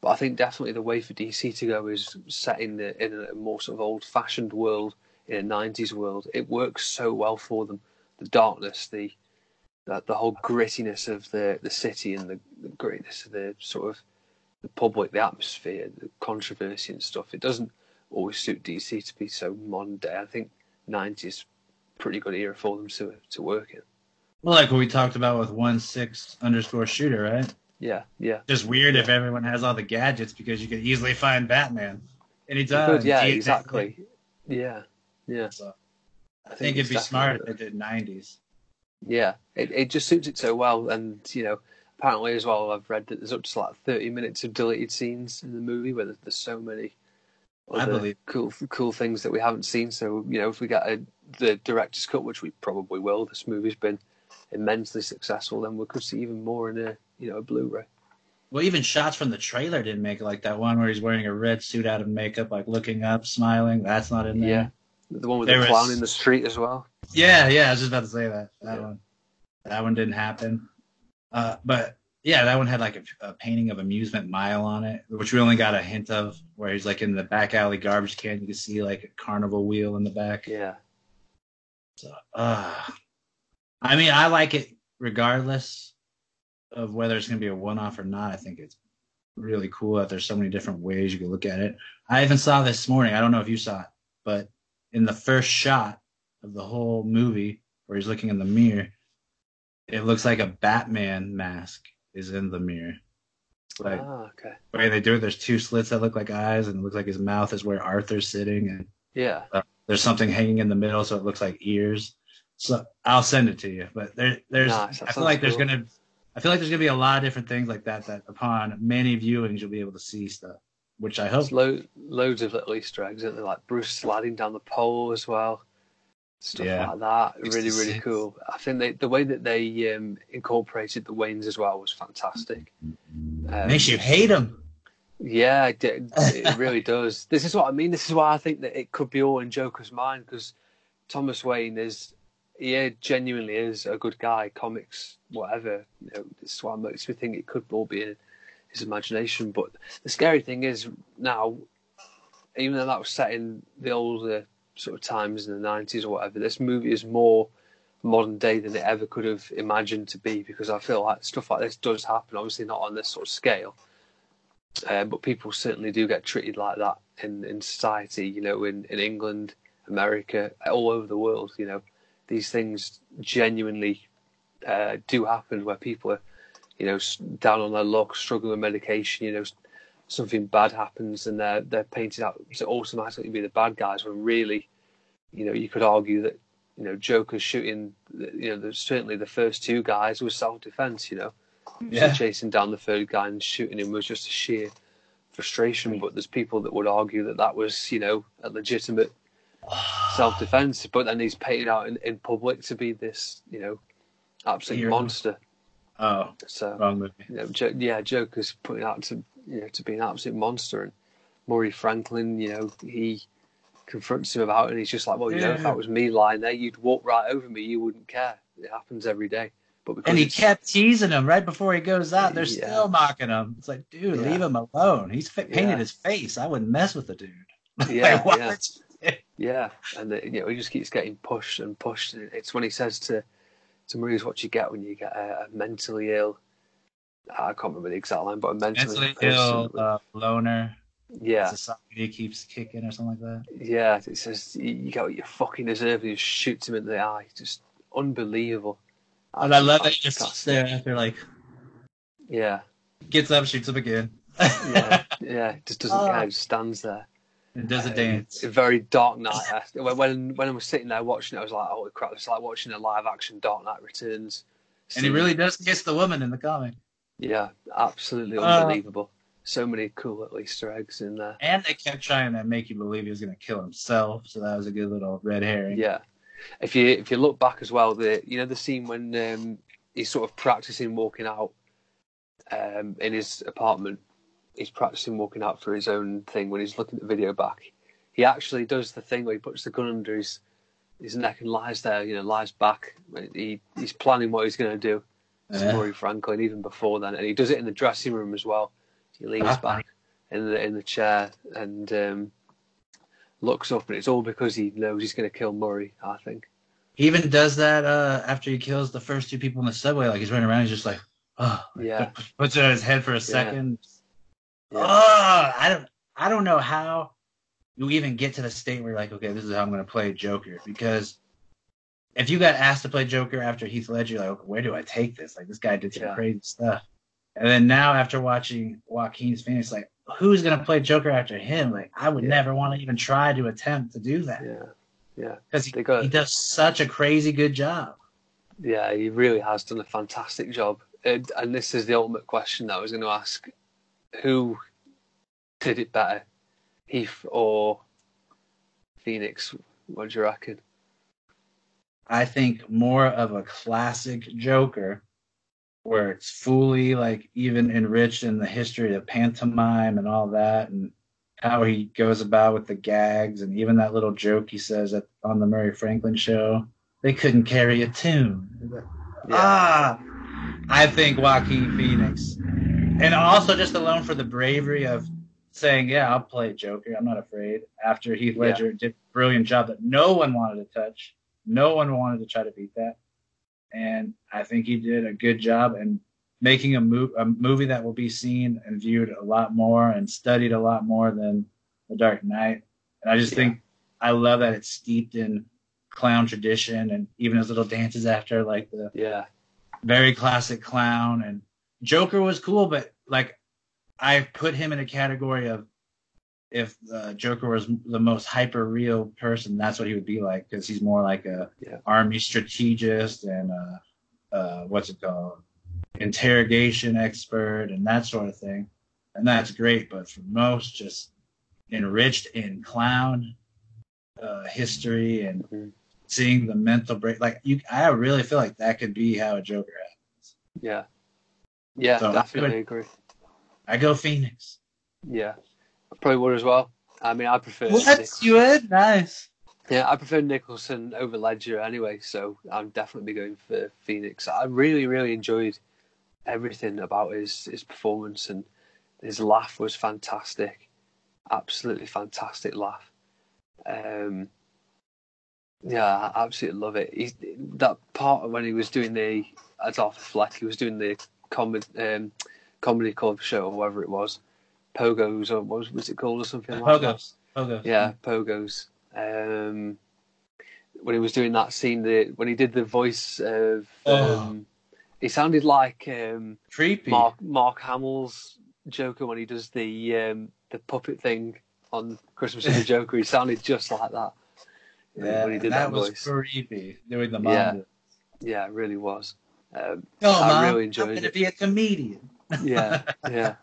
but I think definitely the way for DC to go is set in, the, in a more sort of old-fashioned world, in a '90s world. It works so well for them. The darkness, the the, the whole grittiness of the, the city, and the, the greatness of the sort of the public, the atmosphere, the controversy and stuff. It doesn't always suit DC to be so modern day. I think '90s pretty good era for them to to work in. Well, like what we talked about with one six underscore shooter, right? Yeah, yeah. Just weird if everyone has all the gadgets because you could easily find Batman anytime. Good, yeah, exactly. Yeah, yeah. So I think it'd be smart if they did nineties. Yeah, it it just suits it so well, and you know, apparently as well, I've read that there's up to like 30 minutes of deleted scenes in the movie where there's, there's so many I believe- cool cool things that we haven't seen. So you know, if we get a, the director's cut, which we probably will, this movie's been immensely successful, then we could see even more in a you know a Blu-ray. Well, even shots from the trailer didn't make it like that one where he's wearing a red suit out of makeup, like looking up, smiling. That's not in there. Yeah, the one with There the was- clown in the street as well. Yeah, yeah, I was just about to say that. That Yeah. one, that one didn't happen. Uh, but yeah, that one had like a, a painting of Amusement Mile on it, which we only got a hint of, where he's like in the back alley garbage can. You can see like a carnival wheel in the back. Yeah, So, uh, I mean, I like it regardless of whether it's going to be a one-off or not. I think it's really cool that there's so many different ways you can look at it. I even saw this morning. I don't know if you saw it, but in the first shot of the whole movie, where he's looking in the mirror, it looks like a Batman mask is in the mirror. Like ah, okay, the way they do it, there's two slits that look like eyes, and it looks like his mouth is where Arthur's sitting, and yeah, there's something hanging in the middle, so it looks like ears. So I'll send it to you. But there, there's, Nice, I feel like there's gonna, I feel like there's gonna be a lot of different things like that. That upon many viewings, you'll be able to see stuff, which I hope. Lo- loads of little Easter eggs, isn't there? Like Bruce sliding down the pole as well, stuff Yeah. like that. Really, really 66. cool. I think they, the way that they um, incorporated the Waynes as well was fantastic. Um, Makes you hate him. Yeah, it, it really does. This is what I mean. This is why I think that it could be all in Joker's mind because Thomas Wayne is, yeah, genuinely is a good guy. Comics, whatever. You know, this is what makes me think it could all be in his imagination. But the scary thing is now, even though that was set in the older sort of times in the nineties or whatever, this movie is more modern day than it ever could have imagined to be because I feel like stuff like this does happen. Obviously, not on this sort of scale. Uh, but people certainly do get treated like that in, in society, you know, in, in England, America, all over the world, you know. These things genuinely uh, do happen where people are, you know, down on their luck, struggling with medication, you know, something bad happens and they're, they're painted out to automatically be the bad guys when really, you know, you could argue that, you know, Joker's shooting, you know, certainly the first two guys was self-defense, you know. So chasing down the third guy and shooting him was just a sheer frustration, but there's people that would argue that that was, you know, a legitimate self defense. But then he's painted out in, in public to be this, you know, absolute monster. Oh, So wrong movie. you know, jo- yeah, Joker's putting out to you know to be an absolute monster, and Murray Franklin, you know, he confronts him about it, and he's just like, well, you know, if that was me lying there, you'd walk right over me, you wouldn't care. It happens every day. But because And he kept teasing him right before he goes out. They're Yeah. still mocking him. It's like, dude, Yeah. leave him alone. He's painted Yeah. his face. I wouldn't mess with the dude. yeah, Like, yeah. Yeah, and you know he just keeps getting pushed and pushed. It's when he says to to Maurice, "What you get when you get a, a mentally ill." I can't remember the exact line, but a mentally, Mentally ill uh, loner. yeah, Society keeps kicking or something like that. yeah. It says you get what you fucking deserve, and he shoots him in the eye. Just unbelievable. And I love it. he just there after, like, Yeah, gets up, shoots him again. yeah, yeah. Just doesn't Oh. care. Just stands there. and does a Uh, dance. A very Dark Knight. when when when I was sitting there watching it, I was like, "Holy crap!" It's like watching a live action Dark Knight Returns. And he really does kiss the woman in the comic. Yeah, absolutely Uh, unbelievable. so many cool little Easter eggs in there. And they kept trying to make you believe he was going to kill himself. So that was a good little red herring. Yeah, if you if you look back as well, the you know the scene when um, he's sort of practicing walking out um, in his apartment. He's practicing walking out for his own thing. When he's looking at the video back, he actually does the thing where he puts the gun under his his neck and lies there. You know, lies back. He he's planning what he's going to do. Yeah. Murray Franklin even before then, and he does it in the dressing room as well. He leans Ah. back in the in the chair and um, looks up, and it's all because he knows he's going to kill Murray. I think. He even does that uh, after he kills the first two people in the subway. Like he's running around, he's just like, oh, Yeah. puts it on his head for a second. Yeah. Oh, I don't, I don't know how you even get to the state where you're like, okay, this is how I'm going to play Joker. Because if you got asked to play Joker after Heath Ledger, you're like, okay, where do I take this? Like this guy did some Yeah. crazy stuff. And then now after watching Joaquin's Phoenix, like who's going to play Joker after him? Like I would Yeah. never want to even try to attempt to do that Yeah, yeah, because he, got- he does such a crazy good job. yeah. He really has done a fantastic job. And, and this is the ultimate question that I was going to ask: Who did it better, Heath or Phoenix? What do you reckon? I think more of a classic Joker, where it's fully like even enriched in the history of pantomime and all that, and how he goes about with the gags, and even that little joke he says at, on the Murray Franklin show. They couldn't carry a tune. Ah, I think Joaquin Phoenix, and also just alone for the bravery of saying, "Yeah, I'll play Joker. I'm not afraid." After Heath Yeah. Ledger did a brilliant job that no one wanted to touch, no one wanted to try to beat that, and I think he did a good job in making a, mo- a movie that will be seen and viewed a lot more and studied a lot more than The Dark Knight. And I just Yeah. think I love that it's steeped in clown tradition and even his little dances after like the yeah, very classic clown and Joker was cool, but like I put him in a category of if uh, Joker was the most hyper real person, that's what he would be like because he's more like a Yeah. army strategist and uh, uh, what's it called interrogation expert and that sort of thing, and that's great. But for most, just enriched in clown uh, history and Mhm. seeing the mental break. Like you, I really feel like that could be how a Joker happens. yeah, yeah. So, definitely good. agree. I go Phoenix. Yeah, I probably would as well. I mean, I prefer. What Nicholson. you would? Nice. Yeah, I prefer Nicholson over Ledger anyway, so I'm definitely going for Phoenix. I really, really enjoyed everything about his his performance, and his laugh was fantastic, absolutely fantastic laugh. Um, yeah, I absolutely love it. He's, that part when he was doing the as Arthur Fleck, he was doing the comedy um, comedy club show or whatever it was, Pogos or what was, was it called or something like that. Pogos. Pogos. Yeah, pogos. Um, when he was doing that scene, the when he did the voice of, Oh. um, he sounded like um, Creepy. Mark Mark Hamill's Joker when he does the um, the puppet thing on Christmas with the Joker. He sounded just like that uh, Yeah, when he did that, that, was voice. creepy. Doing the mom. Yeah. Yeah, it really was. Um, Oh, I Mom, really enjoyed I'm gonna it. be a comedian. yeah, yeah.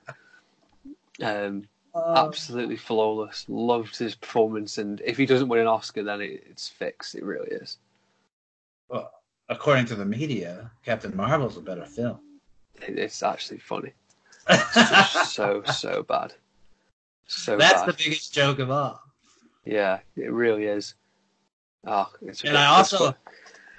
Um, Uh, Absolutely flawless. Loved his performance, and if he doesn't win an Oscar, then it, it's fixed. It really is. well, according to the media, Captain Marvel's a better film. It, it's actually funny. It's just so so bad. So That's bad. the biggest joke of all. Yeah, it really is. Oh, it's And I also, but-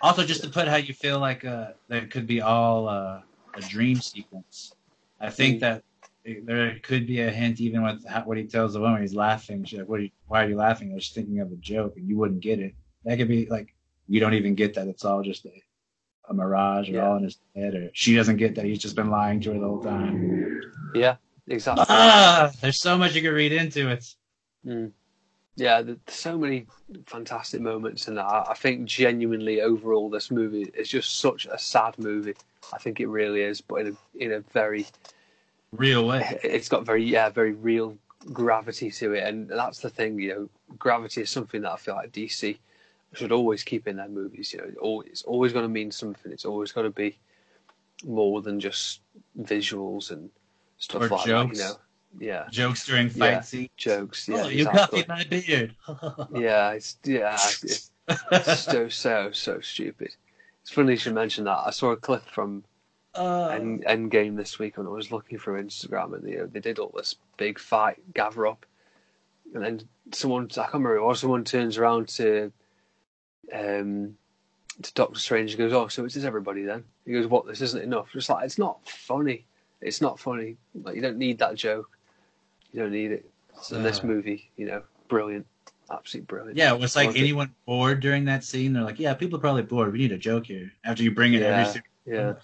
also just to put how you feel like uh, that could be all uh, a dream sequence. I think Mm. that it- there could be a hint even with how, what he tells the woman. He's laughing. She's like, "What? Are you, why are you laughing?" I was thinking of a joke, and you wouldn't get it. That could be like you don't even get that it's all just a, a mirage or Yeah. all in his head, or she doesn't get that he's just been lying to her the whole time. yeah, exactly. Ah, there's so much you could read into it. Mm. Yeah, there's so many fantastic moments in that. I I think genuinely overall, this movie is just such a sad movie. I think it really is, but in a in a very, Real way. it's got very yeah, very real gravity to it, and that's the thing. You know, gravity is something that I feel like DC should always keep in their movies. You know, it's always going to mean something. It's always got to be more than just visuals and stuff Or like jokes. that. You know, yeah, Jokes during fight Yeah. scenes. jokes. Yeah, oh, you exactly. copied my beard. Yeah, it's yeah, it's so so so stupid. It's funny you should mention that. I saw a clip from Uh, End, Endgame this week and I was looking through Instagram, and you know, they did all this big fight gather up, and then someone I can't remember, or someone turns around to um to Doctor Strange and goes, "Oh, so it's just everybody then?" He goes, "What? This isn't enough." Just like it's not funny. It's not funny. Like you don't need that joke. You don't need it. So in this movie, you know, brilliant, absolutely brilliant. Yeah, it was like Loved it. anyone bored during that scene. They're like, "Yeah, people are probably bored. We need a joke here." After you bring it Yeah. every. se- Yeah.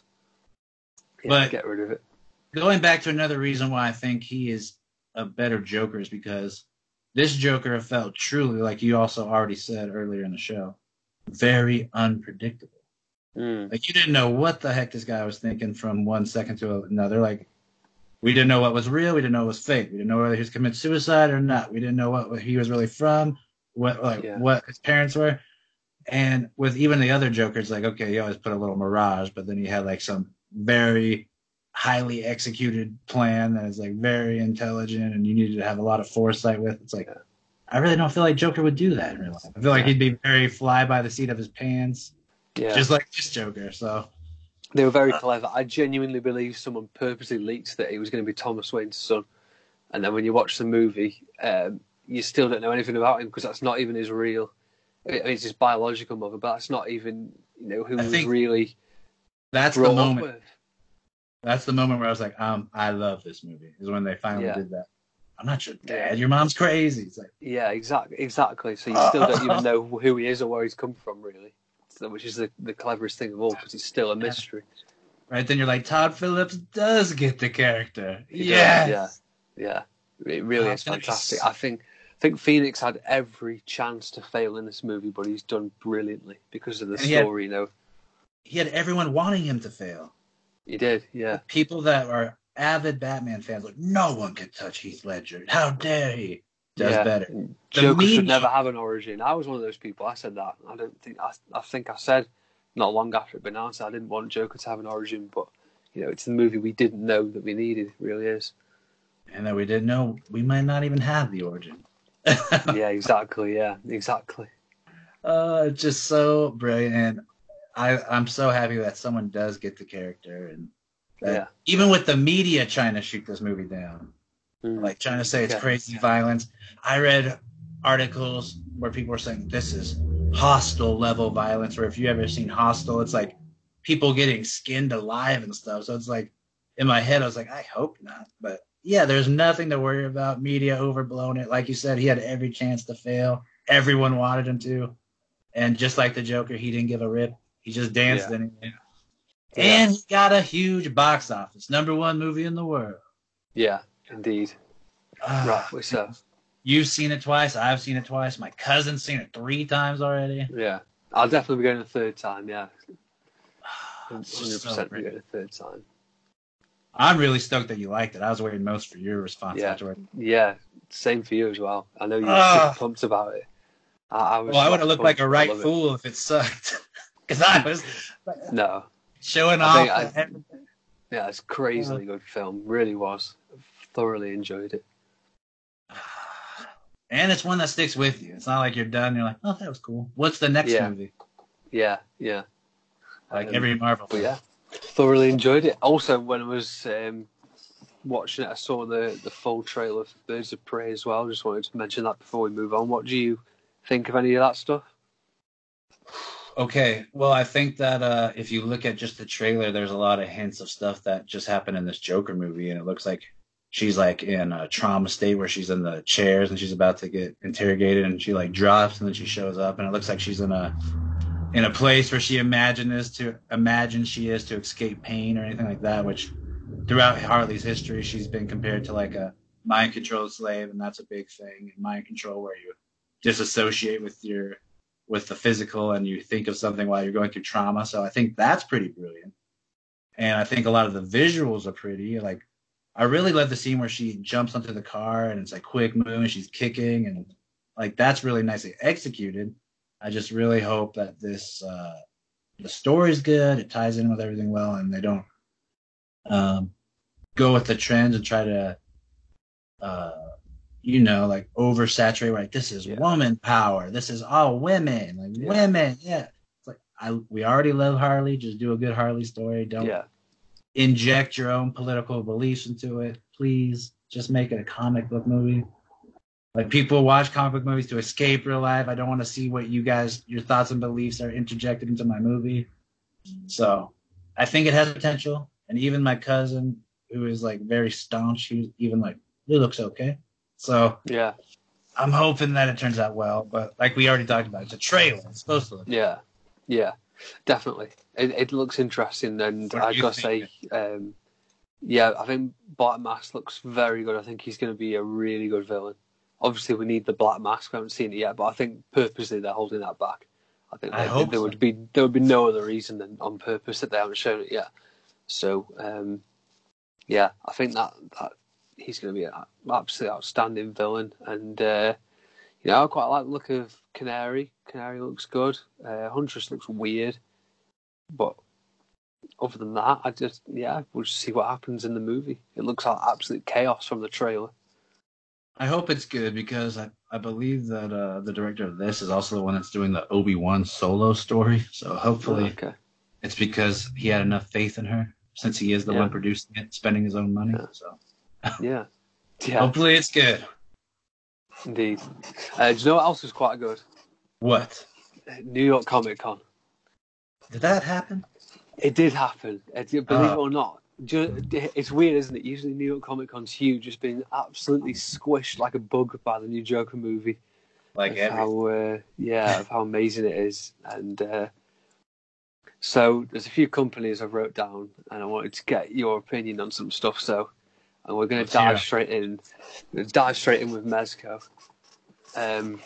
Yeah But- get rid of it. Going back to another reason why I think he is a better Joker is because this Joker felt truly, like you also already said earlier in the show, very unpredictable. Mm. Like you didn't know what the heck this guy was thinking from one second to another. Like we didn't know what was real. We didn't know what was fake. We didn't know whether he was committing suicide or not. We didn't know what, he was really from, what like Yeah. what his parents were. And with even the other Jokers, like okay, he always put a little mirage, but then he had like some very highly executed plan that is like very intelligent, and you needed to have a lot of foresight with. It's like I really don't feel like Joker would do that in real life. I feel like he'd be very fly by the seat of his pants, Yeah. just like this Joker. So. They were very clever. I genuinely believe someone purposely leaked that he was going to be Thomas Wayne's son. And then when you watch the movie, um, you still don't know anything about him because that's not even his real. I mean, it's his biological mother, but that's not even you know who I was think really That's the moment. with. That's the moment where I was like, um, I love this movie. Is when they finally Yeah. did that. I'm not your dad. Your mom's crazy. It's like, Yeah, exactly, exactly. So you still don't even know who he is or where he's come from, really. So, which is the, the cleverest thing of all because it's still a mystery. right then you're like, Todd Phillips does get the character. Does, Yes. Yeah, it really Oh, is fantastic. I think I think Phoenix had every chance to fail in this movie, but he's done brilliantly because of the And he had- story. You know, He had everyone wanting him to fail. he did. Yeah, People that are avid Batman fans, like, no one could touch Heath Ledger. How dare he? Does yeah. better. The Joker should never have an origin. I was one of those people. I said that. I don't think. I, I think I said not long after it been announced. I didn't want Joker to have an origin, but you know, it's the movie we didn't know that we needed. It really is. And that we didn't know we might not even have the origin. yeah, exactly. Yeah, exactly. Uh, just so brilliant. I, I'm so happy that someone does get the character. And that Yeah. even with the media trying to shoot this movie down, Mm. like trying to say it's Yeah. crazy violence. I read articles where people were saying this is Hostel level violence, where if you ever seen Hostel, it's like people getting skinned alive and stuff. So it's like in my head, I was like, I hope not. But yeah, there's nothing to worry about. Media overblown it. Like you said, he had every chance to fail. Everyone wanted him to. And just like the Joker, he didn't give a rip. He just danced Yeah. in it. Yeah. And he got a huge box office. Number one movie in the world. Yeah, indeed. Ah, Rightfully so. You've seen it twice. I've seen it twice. My cousin's seen it three times already. Yeah, I'll definitely be going a third time. Yeah, hundred percent be going a third time. I'm really stoked that you liked it. I was waiting most for your response Yeah. afterward. Yeah, same for you as well. I know you're Ah. super pumped about it. I, I was. Well, I would have looked like a right love it. fool if it sucked. Because I was No, showing off. think I- yeah, it's a crazily Uh. good film. Really was. Thoroughly enjoyed it. and it's one that sticks with you. It's not like you're done. You're like, oh, that was cool. What's the next Yeah. movie? Yeah, yeah. Like Um, every Marvel. Film. yeah, thoroughly enjoyed it. Also, when I was um, watching it, I saw the the full trailer for Birds of Prey as well. Just wanted to mention that before we move on. What do you think of any of that stuff? Okay, well, I think that uh, if you look at just the trailer, there's a lot of hints of stuff that just happened in this Joker movie, and it looks like she's like in a trauma state where she's in the chairs and she's about to get interrogated, and she like drops, and then she shows up, and it looks like she's in a in a place where she imagines to imagine she is to escape pain or anything like that. Which throughout Harley's history, she's been compared to like a mind controlled slave, and that's a big thing in mind control where you disassociate with your with the physical and you think of something while you're going through trauma. So I think that's pretty brilliant. And I think a lot of the visuals are pretty. Like I really love the scene where she jumps onto the car and it's like quick move and she's kicking and like that's really nicely executed. I just really hope that this uh the story's good, it ties in with everything well and they don't um go with the trends and try to uh you know, like oversaturate. Like this is Yeah. woman power. This is all women. Like Yeah. women. Yeah. It's like I we already love Harley. Just do a good Harley story. Don't Yeah, inject your own political beliefs into it. Please just make it a comic book movie. Like people watch comic book movies to escape real life. I don't want to see what you guys your thoughts and beliefs are interjected into my movie. So I think it has potential. And even my cousin, who is like very staunch, he even like, it looks okay. So yeah, I'm hoping that it turns out well. But like we already talked about, it's a trailer. It's supposed to look. yeah, yeah. Definitely, it, it looks interesting, and I gotta think? say, um, yeah, I think Black Mask looks very good. I think he's going to be a really good villain. Obviously, we need the Black Mask. We haven't seen it yet, but I think purposely they're holding that back. I think I there so. would be there would be no other reason than on purpose that they haven't shown it yet. So, um, yeah, I think that that he's going to be an absolutely outstanding villain, and uh, you know, I quite like the look of Canary. Canary looks good. Uh, Huntress looks weird, but other than that, I just yeah, we'll just see what happens in the movie. It looks like absolute chaos from the trailer. I hope it's good because I, I believe that uh, the director of this is also the one that's doing the Obi Wan solo story. So hopefully okay. it's because he had enough faith in her since he is the Yeah. one producing it, spending his own money. Yeah. So Yeah, yeah, hopefully it's good. indeed. Uh, do you know what else was quite good? What New York Comic Con. did that happen? It did happen. Uh. Believe it or not. It's weird, isn't it? Usually New York Comic Con's huge. It's been absolutely squished like a bug by the new Joker movie. Like how uh, yeah, of how amazing it is. And uh, so there's a few companies I've wrote down, and I wanted to get your opinion on some stuff. So, and we're going to dive straight in. Dive straight in with Mezco. Um,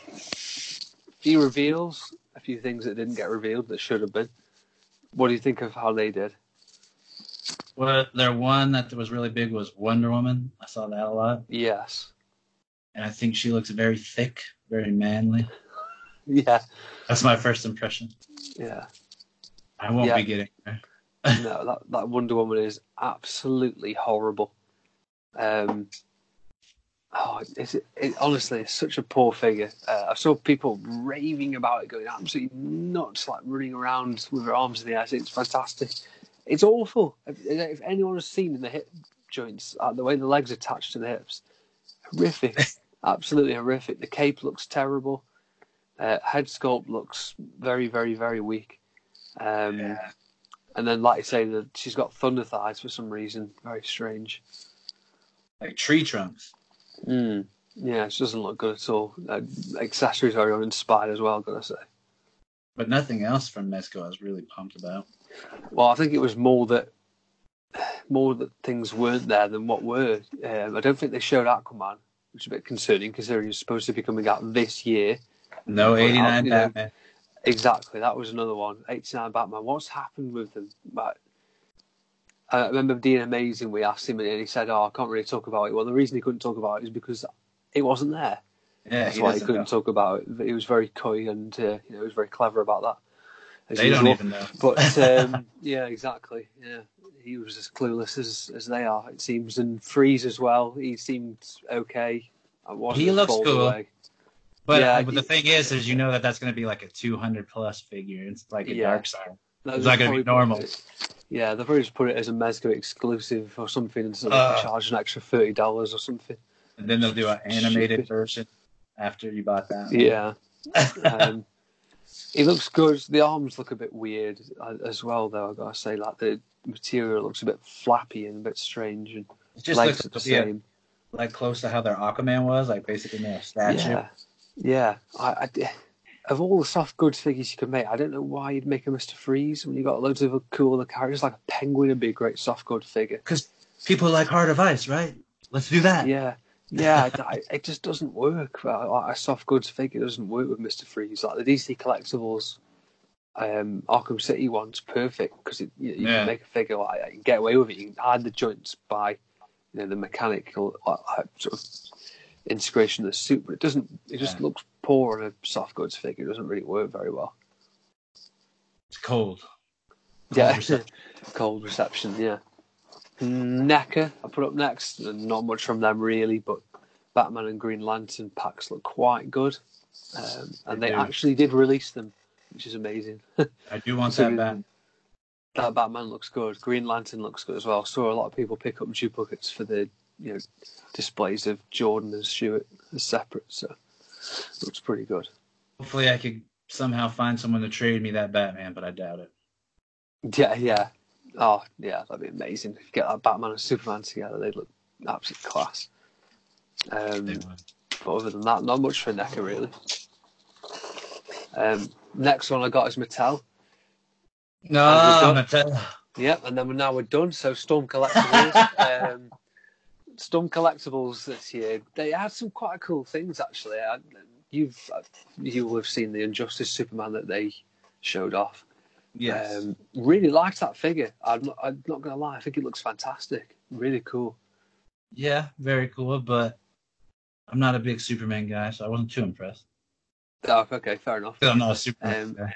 few reveals, a few things that didn't get revealed that should have been. What do you think of how they did? well, their one that was really big was Wonder Woman. I saw that a lot, Yes. and I think she looks very thick, very manly. Yeah. That's my first impression. Yeah. I won't Yeah. be getting her. no, that, that Wonder Woman is absolutely horrible. Um, oh, it's, it, honestly, it's such a poor figure. Uh, I saw people raving about it, going absolutely nuts, like running around with their arms in the air. It's fantastic. It's awful. If, if anyone has seen in the hip joints, uh, the way the legs are attached to the hips, horrific. absolutely horrific. The cape looks terrible. Uh, head sculpt looks very, very, very weak. Um, Yeah. and then, like you say, that she's got thunder thighs for some reason. Very strange. Like tree trunks. Mm. Yeah, it doesn't look good at all. Uh, accessories are uninspired as well, gotta say. But nothing else from Mezco I was really pumped about. Well, I think it was more that more that things weren't there than what were. Um, I don't think they showed Aquaman, which is a bit concerning considering he's supposed to be coming out this year. No 89 you know, Batman. Exactly, that was another one. 89 Batman. What's happened with them? But I remember Dean Amazing, we asked him and he said, Oh, I can't really talk about it. Well, the reason he couldn't talk about it is because it wasn't there. Yeah, That's he why he couldn't know. talk about it. He was very coy and uh, you know, he was very clever about that. They don't even know. But um, yeah, exactly. Yeah, he was as clueless as as they are. It seems, and Freeze as well. He seemed okay. I wasn't He looks cool. away. But, Yeah, uh, but the thing is, is you know that that's going to be like a 200 plus figure. It's like a Yeah. Darkseid. They'll not gonna be normal. it- Yeah, they'll probably just put it as a Mezco exclusive or something and sort of Uh. charge an extra thirty dollars or something. And then they'll do an animated Stupid. version after you bought that. Yeah. um, it looks good. The arms look a bit weird uh, as well, though. I gotta say, like the material looks a bit flappy and a bit strange, and it just legs looks are the yeah, same. like close to how their Aquaman was, like basically made a statue. Yeah, yeah. I, I of all the soft goods figures you could make, I don't know why you'd make a Mister Freeze when you got loads of cool other characters. Like a penguin would be a great soft good figure. Because people like Heart of Ice, right? Let's do that. Yeah, yeah. it, I- it just doesn't work. Uh, Like a soft goods figure doesn't work with Mister Freeze. Like the DC collectibles, um, Arkham City one's perfect because you, you Yeah. can make a figure like that. You can get away with it. You can add the joints by, you know, the mechanical uh, uh, sort of integration of the suit, but it doesn't. It just Yeah. looks poor on a soft goods figure. Doesn't really work very well. It's cold. Yeah, reception. cold reception. Yeah. NECA, I put up next. Not much from them really, but Batman and Green Lantern packs look quite good, um, and They they actually did release them, which is amazing. I do want that Batman. that Batman looks good. Green Lantern looks good as well. Saw a lot of people pick up duplicates for the you know displays of Jordan and Stewart as separate, so looks pretty good. Hopefully, I could somehow find someone to trade me that Batman, but I doubt it. Yeah, yeah. Oh, yeah, that'd be amazing. If you get that Batman and Superman together, they'd look absolute class. Um, They would. but other than that, not much for NECA really. Um, next one I got is Mattel. No, Mattel. Yep, and then we're, now we're done. So Storm Collectibles. um, Storm Collectibles this year, they had some quite cool things actually. I, you've you will have seen the Injustice Superman that they showed off. Yes. Um, really liked that figure. I'm not, I'm not gonna lie. I think it looks fantastic. Really cool. yeah, very cool, but I'm not a big Superman guy, so I wasn't too impressed. Oh, okay, fair enough. I'm not a Superman Um, guy.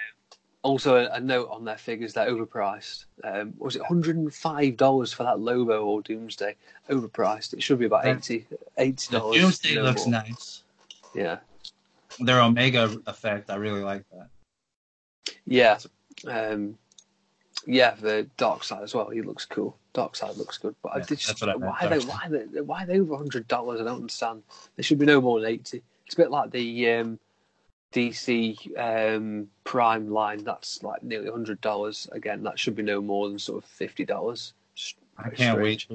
Also, a, a note on their figures: they're overpriced. Um, was it 105 dollars for that Lobo or Doomsday? Overpriced. It should be about Yeah. 80 80 The dollars. Doomsday no looks more. nice. Yeah, Their Omega effect, I really like that. yeah, um, yeah. The Darkseid as well. He looks cool. Darkseid looks good, but I Yeah, just that's what I meant, why they Dark why they why are they over 100 dollars? I don't understand. They should be no more than 80. It's a bit like the um, DC um, Prime line. That's like nearly 100 dollars. Again, that should be no more than sort of 50 dollars. I can't wait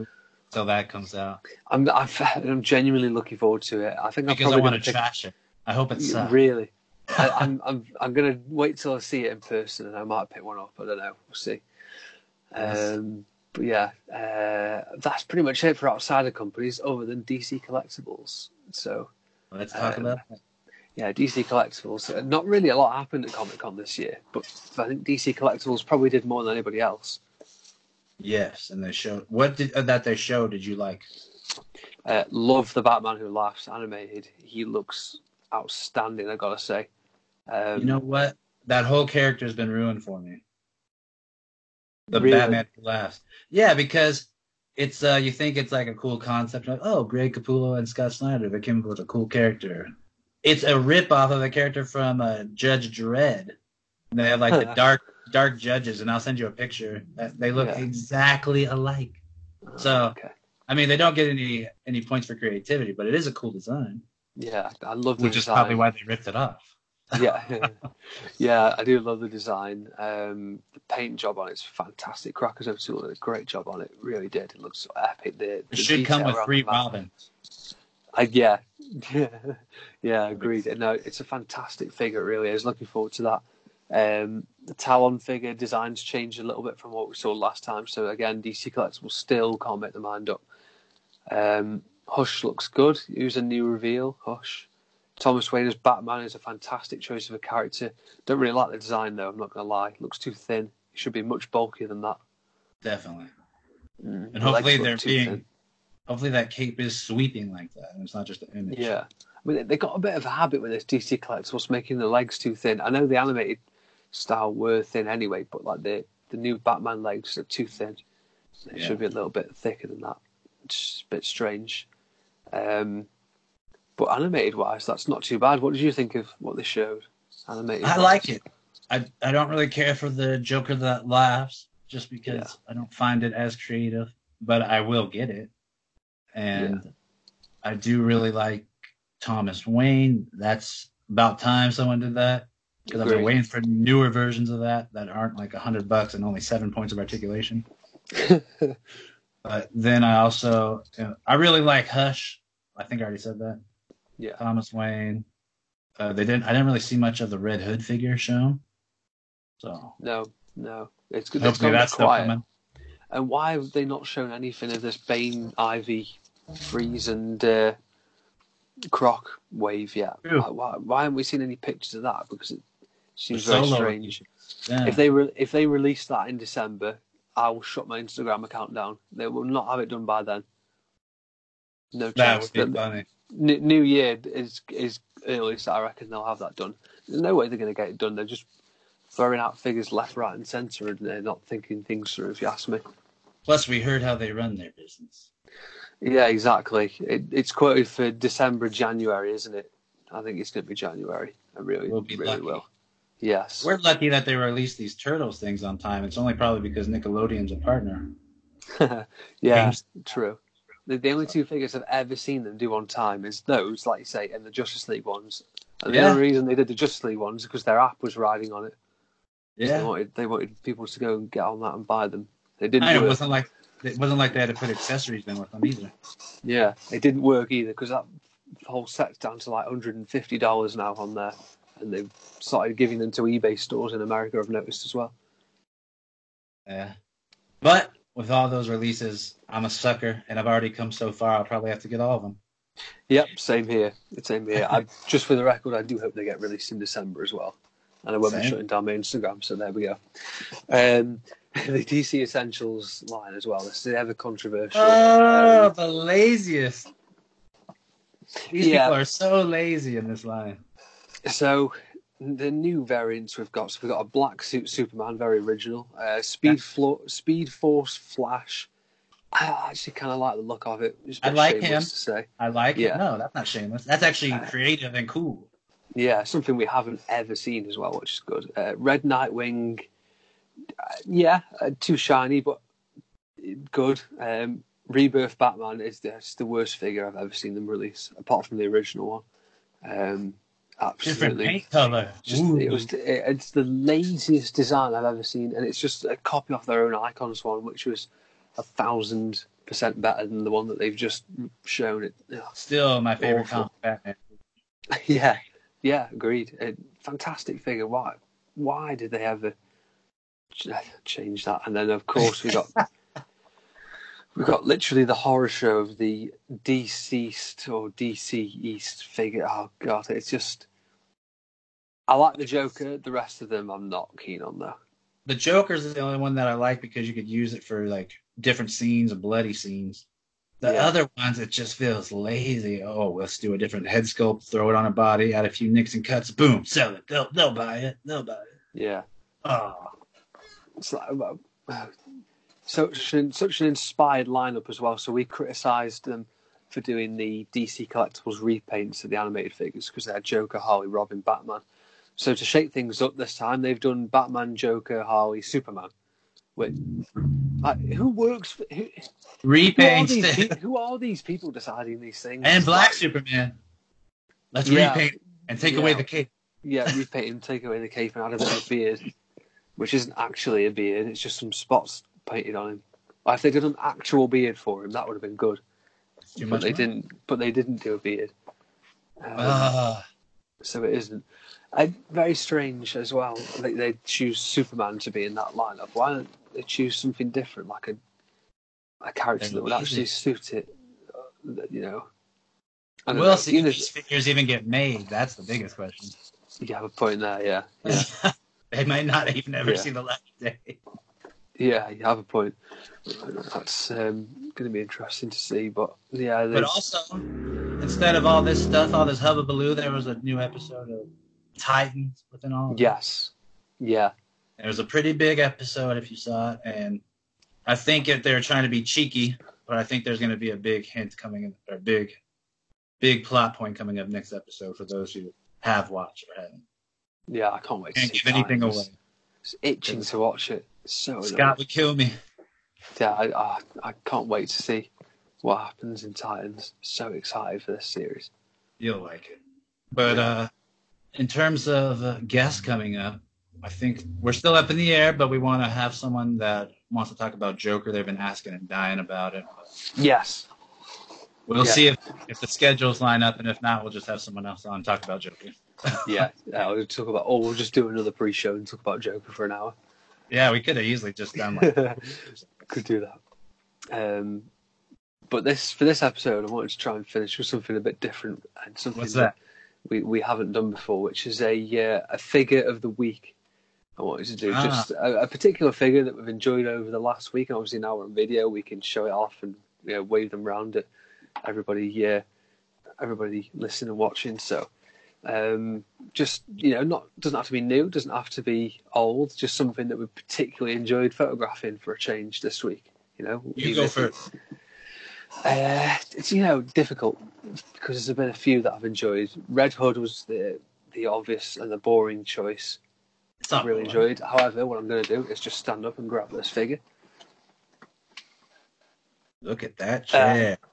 till that comes out I'm, I'm I'm genuinely looking forward to it. I think I'm because I probably want to trash it. I hope it's sucks. Really, I, I'm I'm I'm going to wait till I see it in person, and I might pick one up. I don't know. We'll see. Yes. Um, but yeah, uh, that's pretty much it for outsider companies, other than DC Collectibles. So Let's talk um, about that. Yeah, DC Collectibles. uh, Not really a lot happened at Comic Con this year, but I think DC Collectibles probably did more than anybody else. Yes, and they showed what did uh, that they showed. Did you like? Uh, love the Batman Who Laughs animated. He looks outstanding. I gotta say. Um, you know what? That whole character has been ruined for me. The Really? Batman who laughs. Yeah, because it's uh you think it's like a cool concept, like oh, Greg Capullo and Scott Snyder, they came up with a cool character. It's a rip off of a character from uh, Judge Dredd. And they have like the dark dark judges, and I'll send you a picture. They look Yeah. exactly alike. So- okay. I mean, they don't get any any points for creativity, but it is a cool design, Yeah, I love the which is probably why they ripped it off. yeah, yeah, I do love the design. Um, the paint job on it's fantastic. Crackers of Tool did a great job on it. Really did. It looks epic. The, It the should come with around three the. Robins. I, yeah, yeah, agreed. No, it's a fantastic figure. It really is. Looking forward to that. Um, the Talon figure designs changed a little bit from what we saw last time. So again, DC Collectibles still can't make their mind up. Um, Hush looks good. It was a new reveal. Hush. Thomas Wayne as Batman is a fantastic choice of a character. Don't really like the design though. I'm not gonna lie. Looks too thin. He should be much bulkier than that. Definitely. Mm. And hopefully they're being thin. Hopefully that cape is sweeping like that and it's not just an image. Yeah. I mean, they got a bit of a habit with this DC collectibles making the legs too thin. I know the animated style were thin anyway, but like the the new Batman legs are too thin. It Yeah. should be a little bit thicker than that. It's a bit strange. Um, but animated wise, that's not too bad. What did you think of what they showed? Animated. I like it. I I don't really care for the Joker that laughs, just because Yeah. I don't find it as creative, but I will get it. And I do really like Thomas Wayne. That's about time someone did that because I've been waiting for newer versions of that that aren't like a hundred bucks and only seven points of articulation. But then I also you know, I really like Hush. I think I already said that. yeah. Thomas Wayne. Uh, they didn't. I didn't really see much of the Red Hood figure shown. So No, no. It's good. Hopefully that's still quiet. coming. And why have they not shown anything of this Bane, Ivy, Freeze, and uh, Croc wave yet? True. Why, why, why haven't we seen any pictures of that? Because it seems The very strange. Yeah. If they re- if they release that in December, I will shut my Instagram account down. They will not have it done by then. No that chance. would be funny. N- New Year is is earliest I reckon they'll have that done. There's no way they're going to get it done. They're just throwing out figures left, right, and centre, and they're not thinking things through. If you ask me. Plus, we heard how they run their business. Yeah, exactly. It, it's quoted for December, January, isn't it? I think it's going to be January. I really, We'll be really lucky. will. Yes. We're lucky that they released these Turtles things on time. It's only probably because Nickelodeon's a partner. yeah, Games. true. The, the only two figures I've ever seen them do on time is those, like you say, and the Justice League ones. And the only reason they did the Justice League ones is because their app was riding on it. They Yeah, wanted they wanted people to go and get on that and buy them. They didn't. and it work. wasn't like it wasn't like they had to put accessories in with them either. Yeah, it didn't work either because that whole set's down to like hundred and fifty dollars now on there, and they've started giving them to eBay stores in America. I've noticed as well. Yeah, but with all those releases, I'm a sucker, and I've already come so far. I'll probably have to get all of them. Yep, same here. It's same here. I, just for the record, I do hope they get released in December as well, and I won't be shutting down my Instagram. So there we go. Um, the DC Essentials line as well. This is ever controversial. Oh, Um, the laziest. These Yeah. people are so lazy in this line. So the new variants we've got, so we've got a black suit Superman, very original. Uh, Speed Flo- Speed Force Flash. I actually kind of like the look of it. I like him. To say. I like Yeah. it. No, that's not shameless. That's actually Uh, creative and cool. Yeah, something we haven't ever seen as well, which is good. Uh, Red Nightwing. Yeah, uh, too shiny, but good. Um, Rebirth Batman is the, it's the worst figure I've ever seen them release, apart from the original one. Um, Different paint color. Just, it was it, it's the laziest design I've ever seen, and it's just a copy of their own icons one, which was a thousand percent better than the one that they've just shown. It, ugh. still my favorite Awful. comic Batman. yeah, yeah, agreed. A fantastic figure. Why? Why did they ever change that? And then of course we got we got literally the horror show of the deceased or DCeased figure. Oh god, it's just. I like the Joker. The rest of them, I'm not keen on though. The Joker's is the only one that I like because you could use it for like different scenes, and bloody scenes. The Yeah. other ones, it just feels lazy. Oh, let's do a different head sculpt, throw it on a body, add a few nicks and cuts, boom, sell it. They'll they'll buy it. They'll buy it. Yeah. Oh, It's like, well, such an, such an inspired lineup as well. So we criticised them for doing the DC Collectibles repaints of the animated figures because they had Joker, Harley, Robin, Batman. So to shake things up this time, they've done Batman, Joker, Harley, Superman. Wait, like, who works for who, who, are these, who are these people deciding these things? and Black Like, Superman. Let's Yeah. repaint and take away the cape. Yeah, repaint and take away the cape, and add a bit of beard, which isn't actually a beard. It's just some spots painted on him. Like, if they did an actual beard for him, that would have been good. But they didn't. But they didn't do a beard, um, Ah, so it isn't. I, very strange as well. They, they choose Superman to be in that lineup. Why don't they choose something different, like a a character They're that would actually suit it? uh, You know. I don't we'll know. see Even if if- these figures even get made. That's the biggest question. You have a point there, yeah. Yeah. They might not even ever Yeah. see the light of day. Yeah, you have a point. That's um, going to be interesting to see. But yeah, But also, instead of all this stuff, all this hubbubaloo, there was a new episode of Titans within all. yes, yeah, It was a pretty big episode if you saw it, and I think if they're trying to be cheeky, but I think there's going to be a big hint coming in, or big big plot point coming up next episode for those who have watched or haven't. Yeah, I can't wait to Can't see give anything away. It's itching to watch it. It's so. Scott would kill me. Yeah, I, I, I can't wait to see what happens in Titans. So excited for this series. You'll like it. But uh, in terms of uh, guests coming up, I think we're still up in the air, but we want to have someone that wants to talk about Joker. They've been asking and dying about it. Yes. We'll Yeah. see if, if the schedules line up, and if not, we'll just have someone else on and talk about Joker. Yeah. yeah we'll talk about. Or we'll just do another pre-show and talk about Joker for an hour. Yeah, we could have easily just done like Could do that. Um, but this for this episode, I wanted to try and finish with something a bit different and something What's that? we, we haven't done before, which is a uh, a figure of the week. I wanted to do Ah. just a, a particular figure that we've enjoyed over the last week, and obviously now we're on video, we can show it off and you know, wave them around at everybody. Yeah, everybody listening and watching. So, um, just you know, not doesn't have to be new, doesn't have to be old, just something that we particularly enjoyed photographing for a change this week. You know, You go first. uh, it's you know difficult because there's been a few that I've enjoyed. Red Hood was the the obvious and the boring choice. It's I not really enjoyed. However, what I'm going to do is just stand up and grab this figure. Look at that chair. Uh,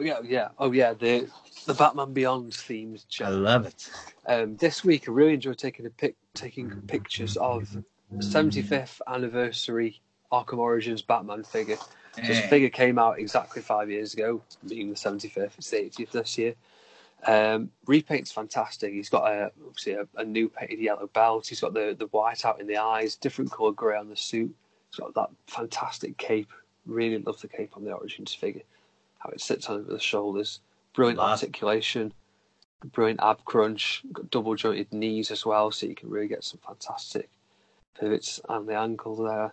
yeah, yeah, oh yeah, the the Batman Beyond themed I love it. Um, this week, I really enjoyed taking a pic, taking pictures of the 75th anniversary Arkham Origins Batman figure. This figure came out exactly five years ago, being the 75th. It's the 80th this year. Um, repaint's fantastic. He's got a obviously a, a new painted yellow belt. He's got the, the white out in the eyes, different colour grey on the suit. He's got that fantastic cape. Really love the cape on the Origins figure. How it sits over the shoulders. Brilliant Love. articulation. Brilliant ab crunch. Got double jointed knees as well, so you can really get some fantastic pivots on the ankle there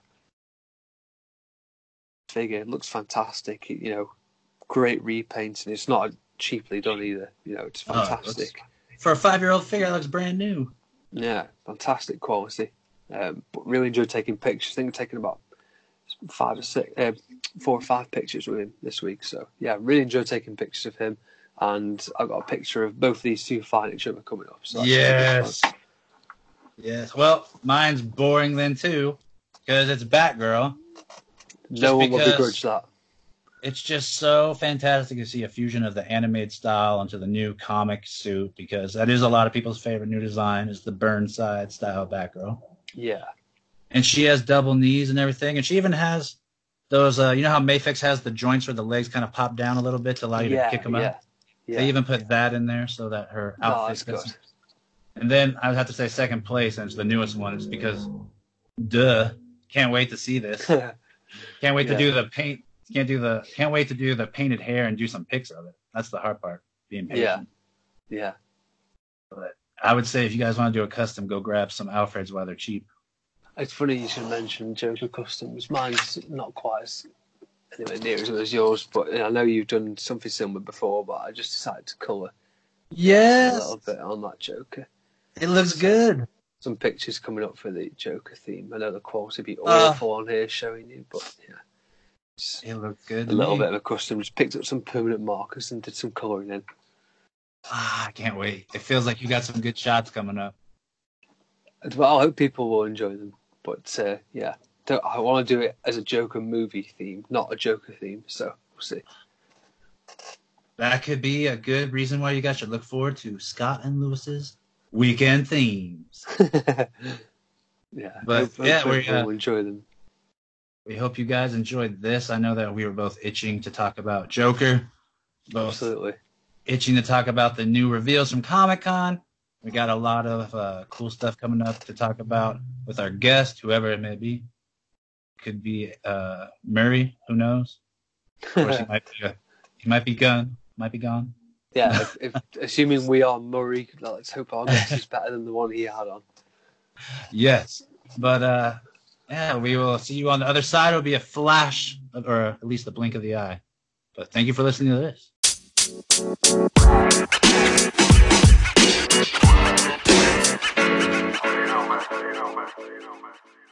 figure. Looks fantastic. You know, great repaint, and it's not cheaply done either. You know, it's Oh, it fantastic. For a five-year-old figure, that looks brand new. Yeah, fantastic quality. Um, but really enjoyed taking pictures. I think I've taken about five or six, uh, four or five pictures with him this week. So yeah, really enjoyed taking pictures of him. And I've got a picture of both these two fighting each other coming up. So that's gonna be Yes. Yes. Well, mine's boring then too, because it's Batgirl. Just No one will because- begrudge that. It's just so fantastic to see a fusion of the animated style onto the new comic suit because that is a lot of people's favorite new design is the Burnside style Batgirl. Yeah. And she has double knees and everything, and she even has those. Uh, you know how Mafex has the joints where the legs kind of pop down a little bit to allow you yeah. to kick them yeah. up. Yeah. They even put that in there so that her Oh, outfit. good. doesn't- And then I would have to say second place, and it's the newest one. It's because, duh, can't wait to see this. Can't wait to do the paint. Can't do the. Can't wait to do the painted hair and do some pics of it. That's the hard part. Being patient. Yeah. Yeah. But I would say if you guys want to do a custom, go grab some Alfreds while they're cheap. It's funny you should mention Joker Customs. Mine's not quite as anywhere near as good as yours, but I know you've done something similar before. But I just decided to colour a little bit on that Joker. it looks good. Some pictures coming up for the Joker theme. I know the quality be Uh. awful on here showing you, but yeah, Just It looked good. a little me. bit of a custom. Just picked up some permanent markers and did some colouring in. Ah, I can't wait. It feels like you got some good shots coming up. Well, I hope people will enjoy them. But uh, yeah, Don't- I want to do it as a Joker movie theme, not a Joker theme. So we'll see. That could be a good reason why you guys should look forward to Scott and Lewis's weekend themes. yeah, But, hope, yeah, we're, people uh, will enjoy them. We hope you guys enjoyed this. I know that we were both itching to talk about Joker, both Absolutely. itching to talk about the new reveals from Comic Con. We got a lot of uh, cool stuff coming up to talk about with our guest, whoever it may be. Could be uh, Murray, who knows? Of course, he might be. Uh, he might be gone. Might be gone. yeah, if, if, assuming we are Murray, let's hope our guest is better than the one he had on. Yes, but uh, yeah, we will see you on the other side. It'll be a flash, or at least a blink of the eye. But thank you for listening to this. man.